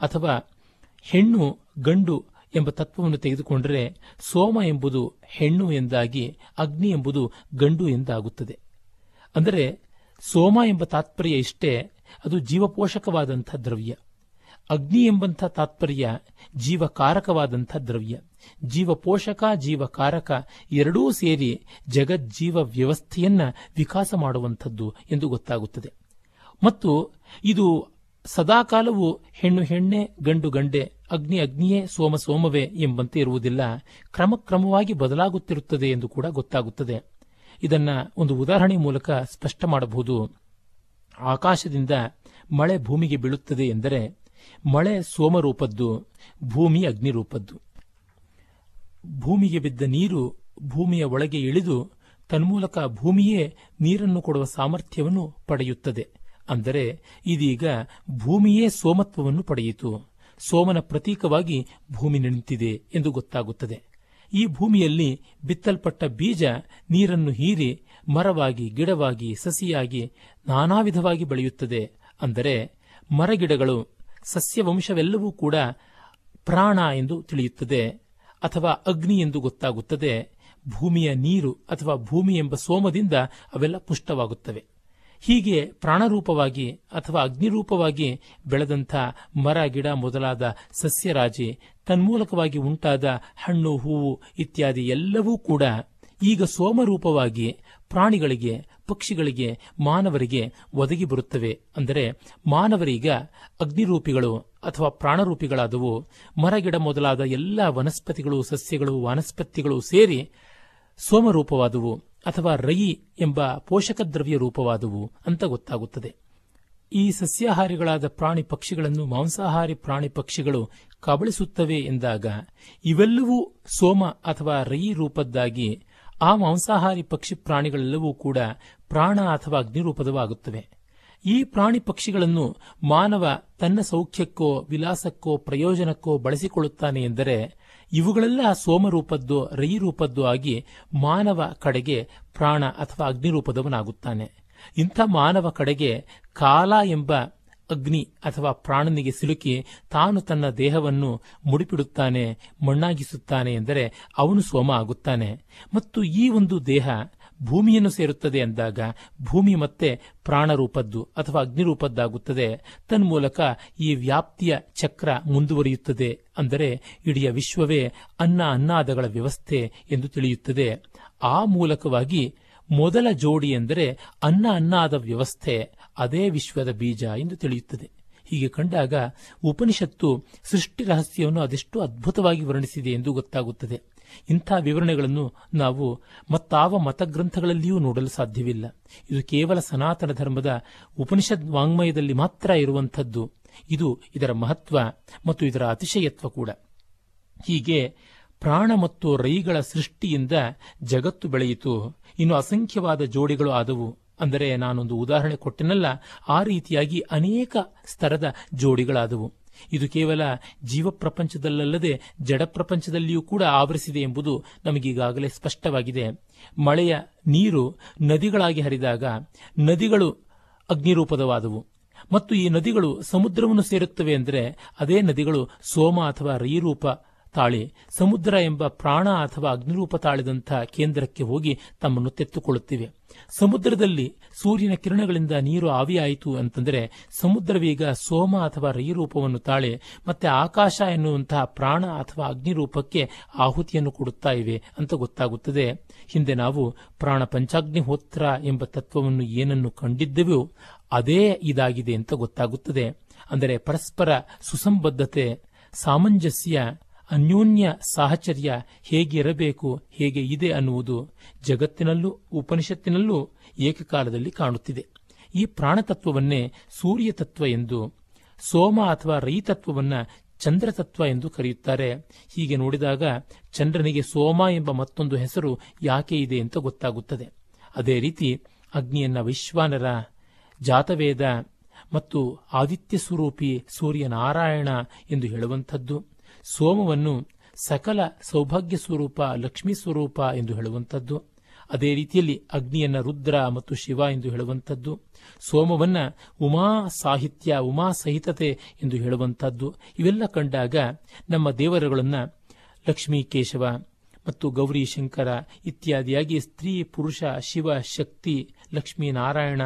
ಅಥವಾ ಹೆಣ್ಣು ಗಂಡು ಎಂಬ ತತ್ವವನ್ನು ತೆಗೆದುಕೊಂಡರೆ ಸೋಮ ಎಂಬುದು ಹೆಣ್ಣು ಎಂದಾಗಿ ಅಗ್ನಿ ಎಂಬುದು ಗಂಡು ಎಂದಾಗುತ್ತದೆ. ಅಂದರೆ ಸೋಮ ಎಂಬ ತಾತ್ಪರ್ಯ ಇಷ್ಟೇ ಅದು ಜೀವಪೋಷಕವಾದಂಥ ದ್ರವ್ಯ. ಅಗ್ನಿ ಎಂಬಂಥ ತಾತ್ಪರ್ಯ ಜೀವಕಾರಕವಾದಂಥ ದ್ರವ್ಯ. ಜೀವಪೋಷಕ, ಜೀವಕಾರಕ ಎರಡೂ ಸೇರಿ ಜಗಜ್ಜೀವ ವ್ಯವಸ್ಥೆಯನ್ನ ವಿಕಾಸ ಮಾಡುವಂಥದ್ದು ಎಂದು ಗೊತ್ತಾಗುತ್ತದೆ. ಮತ್ತು ಇದು ಸದಾಕಾಲವು ಹೆಣ್ಣು ಹೆಣ್ಣೆ, ಗಂಡು ಗಂಡೆ, ಅಗ್ನಿ ಅಗ್ನಿಯೇ, ಸೋಮ ಸೋಮವೇ ಎಂಬಂತೆ ಇರುವುದಿಲ್ಲ, ಕ್ರಮಕ್ರಮವಾಗಿ ಬದಲಾಗುತ್ತಿರುತ್ತದೆ ಎಂದು ಕೂಡ ಗೊತ್ತಾಗುತ್ತದೆ. ಇದನ್ನ ಒಂದು ಉದಾಹರಣೆ ಮೂಲಕ ಸ್ಪಷ್ಟ ಮಾಡಬಹುದು. ಆಕಾಶದಿಂದ ಮಳೆ ಭೂಮಿಗೆ ಬೀಳುತ್ತದೆ ಎಂದರೆ, ಮಳೆ ಸೋಮರೂಪದ್ದು, ಭೂಮಿ ಅಗ್ನಿ ರೂಪದ್ದು ಭೂಮಿಗೆ ಬಿದ್ದ ನೀರು ಭೂಮಿಯ ಒಳಗೆ ಇಳಿದು, ತನ್ಮೂಲಕ ಭೂಮಿಯೇ ನೀರನ್ನು ಕೊಡುವ ಸಾಮರ್ಥ್ಯವನ್ನು ಪಡೆಯುತ್ತದೆ. ಅಂದರೆ ಇದೀಗ ಭೂಮಿಯೇ ಸೋಮತ್ವವನ್ನು ಪಡೆಯಿತು. ಸೋಮನ ಪ್ರತೀಕವಾಗಿ ಭೂಮಿ ನಿಂತಿದೆ ಎಂದು ಗೊತ್ತಾಗುತ್ತದೆ. ಈ ಭೂಮಿಯಲ್ಲಿ ಬಿತ್ತಲ್ಪಟ್ಟ ಬೀಜ ನೀರನ್ನು ಹೀರಿ ಮರವಾಗಿ, ಗಿಡವಾಗಿ, ಸಸಿಯಾಗಿ ನಾನಾ ವಿಧವಾಗಿ ಬೆಳೆಯುತ್ತದೆ. ಅಂದರೆ ಮರಗಿಡಗಳು, ಸಸ್ಯವಂಶವೆಲ್ಲವೂ ಕೂಡ ಪ್ರಾಣ ಎಂದು ತಿಳಿಯುತ್ತದೆ ಅಥವಾ ಅಗ್ನಿ ಎಂದು ಗೊತ್ತಾಗುತ್ತದೆ. ಭೂಮಿಯ ನೀರು ಅಥವಾ ಭೂಮಿ ಎಂಬ ಸೋಮದಿಂದ ಅವೆಲ್ಲ ಪುಷ್ಟವಾಗುತ್ತವೆ. ಹೀಗೆ ಪ್ರಾಣರೂಪವಾಗಿ ಅಥವಾ ಅಗ್ನಿರೂಪವಾಗಿ ಬೆಳೆದಂಥ ಮರ, ಗಿಡ ಮೊದಲಾದ ಸಸ್ಯರಾಜಿ, ತನ್ಮೂಲಕವಾಗಿ ಉಂಟಾದ ಹಣ್ಣು, ಹೂವು ಇತ್ಯಾದಿ ಎಲ್ಲವೂ ಕೂಡ ಈಗ ಸೋಮರೂಪವಾಗಿ ಪ್ರಾಣಿಗಳಿಗೆ, ಪಕ್ಷಿಗಳಿಗೆ, ಮಾನವರಿಗೆ ಒದಗಿ ಬರುತ್ತವೆ. ಅಂದರೆ ಮಾನವರೀಗ ಅಗ್ನಿರೂಪಿಗಳು ಅಥವಾ ಪ್ರಾಣರೂಪಿಗಳಾದವು ಮರಗಿಡ ಮೊದಲಾದ ಎಲ್ಲ ವನಸ್ಪತಿಗಳು, ಸಸ್ಯಗಳು, ವನಸ್ಪತಿಗಳು ಸೇರಿ ಸೋಮರೂಪವಾದವು ಅಥವಾ ರಯಿ ಎಂಬ ಪೋಷಕ ದ್ರವ್ಯ ರೂಪವಾದುವು ಅಂತ ಗೊತ್ತಾಗುತ್ತದೆ. ಈ ಸಸ್ಯಾಹಾರಿಗಳಾದ ಪ್ರಾಣಿ ಪಕ್ಷಿಗಳನ್ನು ಮಾಂಸಾಹಾರಿ ಪ್ರಾಣಿ ಪಕ್ಷಿಗಳು ಕಬಳಿಸುತ್ತವೆ ಎಂದಾಗ ಇವೆಲ್ಲವೂ ಸೋಮ ಅಥವಾ ರಯಿ ರೂಪದ್ದಾಗಿ ಆ ಮಾಂಸಾಹಾರಿ ಪಕ್ಷಿ ಪ್ರಾಣಿಗಳೆಲ್ಲವೂ ಕೂಡ ಪ್ರಾಣ ಅಥವಾ ಅಗ್ನಿರೂಪದವಾಗುತ್ತವೆ. ಈ ಪ್ರಾಣಿ ಪಕ್ಷಿಗಳನ್ನು ಮಾನವ ತನ್ನ ಸೌಖ್ಯಕ್ಕೋ ವಿಲಾಸಕ್ಕೋ ಪ್ರಯೋಜನಕ್ಕೋ ಬಳಸಿಕೊಳ್ಳುತ್ತಾನೆ ಎಂದರೆ ಇವುಗಳೆಲ್ಲ ಸೋಮರೂಪದ್ದು, ರೈರೂಪದ್ದು ರೂಪದ್ದು ಆಗಿ ಮಾನವ ಕಡೆಗೆ ಪ್ರಾಣ ಅಥವಾ ಅಗ್ನಿರೂಪದವನಾಗುತ್ತಾನೆ. ಇಂಥ ಮಾನವ ಕಡೆಗೆ ಕಾಲ ಎಂಬ ಅಗ್ನಿ ಅಥವಾ ಪ್ರಾಣನಿಗೆ ಸಿಲುಕಿ ತಾನು ತನ್ನ ದೇಹವನ್ನು ಮುಡಿಪಿಡುತ್ತಾನೆ, ಮಣ್ಣಾಗಿಸುತ್ತಾನೆ ಎಂದರೆ ಅವನು ಸೋಮ ಆಗುತ್ತಾನೆ. ಮತ್ತು ಈ ಒಂದು ದೇಹ ಭೂಮಿಯನ್ನು ಸೇರುತ್ತದೆ ಎಂದಾಗ ಭೂಮಿ ಮತ್ತೆ ಪ್ರಾಣರೂಪದ್ದು ಅಥವಾ ಅಗ್ನಿರೂಪದ್ದಾಗುತ್ತದೆ. ತನ್ಮೂಲಕ ಈ ವ್ಯಾಪ್ತಿಯ ಚಕ್ರ ಮುಂದುವರಿಯುತ್ತದೆ ಅಂದರೆ ಇಡೀ ವಿಶ್ವವೇ ಅನ್ನ ಅನ್ನಾದಗಳ ವ್ಯವಸ್ಥೆ ಎಂದು ತಿಳಿಯುತ್ತದೆ. ಆ ಮೂಲಕವಾಗಿ ಮೊದಲ ಜೋಡಿ ಎಂದರೆ ಅನ್ನ ಅನ್ನಾದ ವ್ಯವಸ್ಥೆ, ಅದೇ ವಿಶ್ವದ ಬೀಜ ಎಂದು ತಿಳಿಯುತ್ತದೆ. ಹೀಗೆ ಕಂಡಾಗ ಉಪನಿಷತ್ತು ಸೃಷ್ಟಿ ರಹಸ್ಯವನ್ನು ಅದೆಷ್ಟು ಅದ್ಭುತವಾಗಿ ವರ್ಣಿಸಿದೆ ಎಂದು ಗೊತ್ತಾಗುತ್ತದೆ. ಇಂಥ ವಿವರಣೆಗಳನ್ನು ನಾವು ಮತ್ತಾವ ಮತಗ್ರಂಥಗಳಲ್ಲಿಯೂ ನೋಡಲು ಸಾಧ್ಯವಿಲ್ಲ. ಇದು ಕೇವಲ ಸನಾತನ ಧರ್ಮದ ಉಪನಿಷದ್ ವಾಂಗ್ಮಯದಲ್ಲಿ ಮಾತ್ರ ಇರುವಂಥದ್ದು. ಇದು ಇದರ ಮಹತ್ವ ಮತ್ತು ಇದರ ಅತಿಶಯತ್ವ ಕೂಡ. ಹೀಗೆ ಪ್ರಾಣ ಮತ್ತು ರೈಗಳ ಸೃಷ್ಟಿಯಿಂದ ಜಗತ್ತು ಬೆಳೆಯಿತು. ಇನ್ನು ಅಸಂಖ್ಯವಾದ ಜೋಡಿಗಳು ಆದವು. ಅಂದರೆ ನಾನೊಂದು ಉದಾಹರಣೆ ಕೊಟ್ಟೆನಲ್ಲ, ಆ ರೀತಿಯಾಗಿ ಅನೇಕ ಸ್ತರದ ಜೋಡಿಗಳಾದವು. ಇದು ಕೇವಲ ಜೀವ ಪ್ರಪಂಚದಲ್ಲದೆ ಜಡ ಪ್ರಪಂಚದಲ್ಲಿಯೂ ಕೂಡ ಆವರಿಸಿದೆ ಎಂಬುದು ನಮಗೀಗಾಗಲೇ ಸ್ಪಷ್ಟವಾಗಿದೆ. ಮಳೆಯ ನೀರು ನದಿಗಳಾಗಿ ಹರಿದಾಗ ನದಿಗಳು ಅಗ್ನಿರೂಪದವಾದವು. ಮತ್ತು ಈ ನದಿಗಳು ಸಮುದ್ರವನ್ನು ಸೇರುತ್ತವೆ ಅಂದರೆ ಅದೇ ನದಿಗಳು ಸೋಮ ಅಥವಾ ರೈರೂಪ ತಾಳಿ ಸಮುದ್ರ ಎಂಬ ಪ್ರಾಣ ಅಥವಾ ಅಗ್ನಿರೂಪ ತಾಳಿದಂಥ ಕೇಂದ್ರಕ್ಕೆ ಹೋಗಿ ತಮ್ಮನ್ನು ತೆತ್ತುಕೊಳ್ಳುತ್ತಿವೆ. ಸಮುದ್ರದಲ್ಲಿ ಸೂರ್ಯನ ಕಿರಣಗಳಿಂದ ನೀರು ಆವಿಯಾಯಿತು ಅಂತಂದರೆ ಸಮುದ್ರವೀಗ ಸೋಮ ಅಥವಾ ರೈರೂಪವನ್ನು ತಾಳೆ ಮತ್ತೆ ಆಕಾಶ ಎನ್ನುವಂತಹ ಪ್ರಾಣ ಅಥವಾ ಅಗ್ನಿರೂಪಕ್ಕೆ ಆಹುತಿಯನ್ನು ಕೊಡುತ್ತಾ ಇವೆ ಅಂತ ಗೊತ್ತಾಗುತ್ತದೆ. ಹಿಂದೆ ನಾವು ಪ್ರಾಣ ಪಂಚಾಗ್ನಿಹೋತ್ರ ಎಂಬ ತತ್ವವನ್ನು ಏನನ್ನು ಕಂಡಿದ್ದೆವೋ ಅದೇ ಇದಾಗಿದೆ ಅಂತ ಗೊತ್ತಾಗುತ್ತದೆ. ಅಂದರೆ ಪರಸ್ಪರ ಸುಸಂಬದ್ಧತೆ, ಸಾಮಂಜಸ್ಯ ಅನ್ಯೋನ್ಯ ಸಾಹಚರ್ಯ ಹೇಗಿರಬೇಕು, ಹೇಗೆ ಇದೆ ಅನ್ನುವುದು ಜಗತ್ತಿನಲ್ಲೂ, ಉಪನಿಷತ್ತಿನಲ್ಲೂ ಏಕಕಾಲದಲ್ಲಿ ಕಾಣುತ್ತಿದೆ. ಈ ಪ್ರಾಣತತ್ವವನ್ನೇ ಸೂರ್ಯತತ್ವ ಎಂದು, ಸೋಮ ಅಥವಾ ರೈತತ್ವವನ್ನು ಚಂದ್ರತತ್ವ ಎಂದು ಕರೆಯುತ್ತಾರೆ. ಹೀಗೆ ನೋಡಿದಾಗ ಚಂದ್ರನಿಗೆ ಸೋಮ ಎಂಬ ಮತ್ತೊಂದು ಹೆಸರು ಯಾಕೆ ಇದೆ ಅಂತ ಗೊತ್ತಾಗುತ್ತದೆ. ಅದೇ ರೀತಿ ಅಗ್ನಿಯನ್ನ ವೈಶ್ವಾನರ, ಜಾತವೇದ ಮತ್ತು ಆದಿತ್ಯ ಸ್ವರೂಪಿ ಸೂರ್ಯನಾರಾಯಣ ಎಂದು ಹೇಳುವಂಥದ್ದು. ಸೋಮವನ್ನು ಸಕಲ ಸೌಭಾಗ್ಯ ಸ್ವರೂಪ, ಲಕ್ಷ್ಮೀ ಸ್ವರೂಪ ಎಂದು ಹೇಳುವಂಥದ್ದು. ಅದೇ ರೀತಿಯಲ್ಲಿ ಅಗ್ನಿಯನ್ನ ರುದ್ರ ಮತ್ತು ಶಿವ ಎಂದು ಹೇಳುವಂಥದ್ದು. ಸೋಮವನ್ನ ಉಮಾ ಸಾಹಿತ್ಯ, ಉಮಾ ಸಹಿತತೆ ಎಂದು ಹೇಳುವಂಥದ್ದು. ಇವೆಲ್ಲ ಕಂಡಾಗ ನಮ್ಮ ದೇವರುಗಳನ್ನು ಲಕ್ಷ್ಮೀ ಕೇಶವ ಮತ್ತು ಗೌರಿ ಶಂಕರ ಇತ್ಯಾದಿಯಾಗಿ ಸ್ತ್ರೀ, ಪುರುಷ, ಶಿವ, ಶಕ್ತಿ, ಲಕ್ಷ್ಮೀ ನಾರಾಯಣ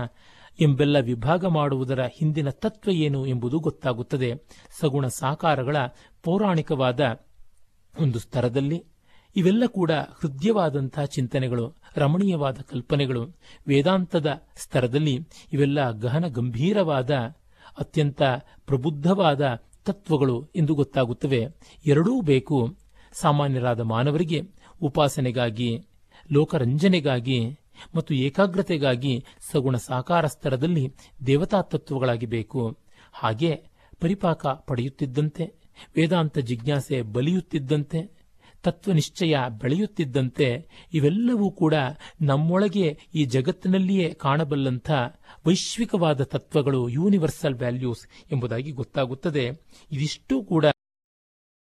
ಎಂಬೆಲ್ಲ ವಿಭಾಗ ಮಾಡುವುದರ ಹಿಂದಿನ ತತ್ವ ಏನು ಎಂಬುದು ಗೊತ್ತಾಗುತ್ತದೆ. ಸಗುಣ ಸಾಕಾರಗಳ ಪೌರಾಣಿಕವಾದ ಒಂದು ಸ್ತರದಲ್ಲಿ ಇವೆಲ್ಲ ಕೂಡ ಹೃದಯವಾದಂತಹ ಚಿಂತನೆಗಳು, ರಮಣೀಯವಾದ ಕಲ್ಪನೆಗಳು. ವೇದಾಂತದ ಸ್ತರದಲ್ಲಿ ಇವೆಲ್ಲ ಗಹನ ಗಂಭೀರವಾದ, ಅತ್ಯಂತ ಪ್ರಬುದ್ಧವಾದ ತತ್ವಗಳು ಎಂದು ಗೊತ್ತಾಗುತ್ತವೆ. ಎರಡೂ ಬೇಕು. ಸಾಮಾನ್ಯರಾದ ಮಾನವರಿಗೆ ಉಪಾಸನೆಗಾಗಿ, ಲೋಕರಂಜನೆಗಾಗಿ ಮತ್ತು ಏಕಾಗ್ರತೆಗಾಗಿ ಸಗುಣ ಸಾಕಾರ ಸ್ತರದಲ್ಲಿ ದೇವತಾ ತತ್ವಗಳಾಗಿ ಬೇಕು ಹಾಗೆ ಪರಿಪಾಕ ಪಡೆಯುತ್ತಿದ್ದಂತೆ, ವೇದಾಂತ ಜಿಜ್ಞಾಸೆ ಬಲಿಯುತ್ತಿದ್ದಂತೆ ತತ್ವನಿಶ್ಚಯ ಬೆಳೆಯುತ್ತಿದ್ದಂತೆ, ಇವೆಲ್ಲವೂ ಕೂಡ ನಮ್ಮೊಳಗೆ ಈ ಜಗತ್ತಿನಲ್ಲಿಯೇ ಕಾಣಬಲ್ಲಂಥ ವೈಶ್ವಿಕವಾದ ತತ್ವಗಳು ಯೂನಿವರ್ಸಲ್ ವ್ಯಾಲ್ಯೂಸ್ ಎಂಬುದಾಗಿ ಗೊತ್ತಾಗುತ್ತದೆ. ಇದಿಷ್ಟೂ ಕೂಡ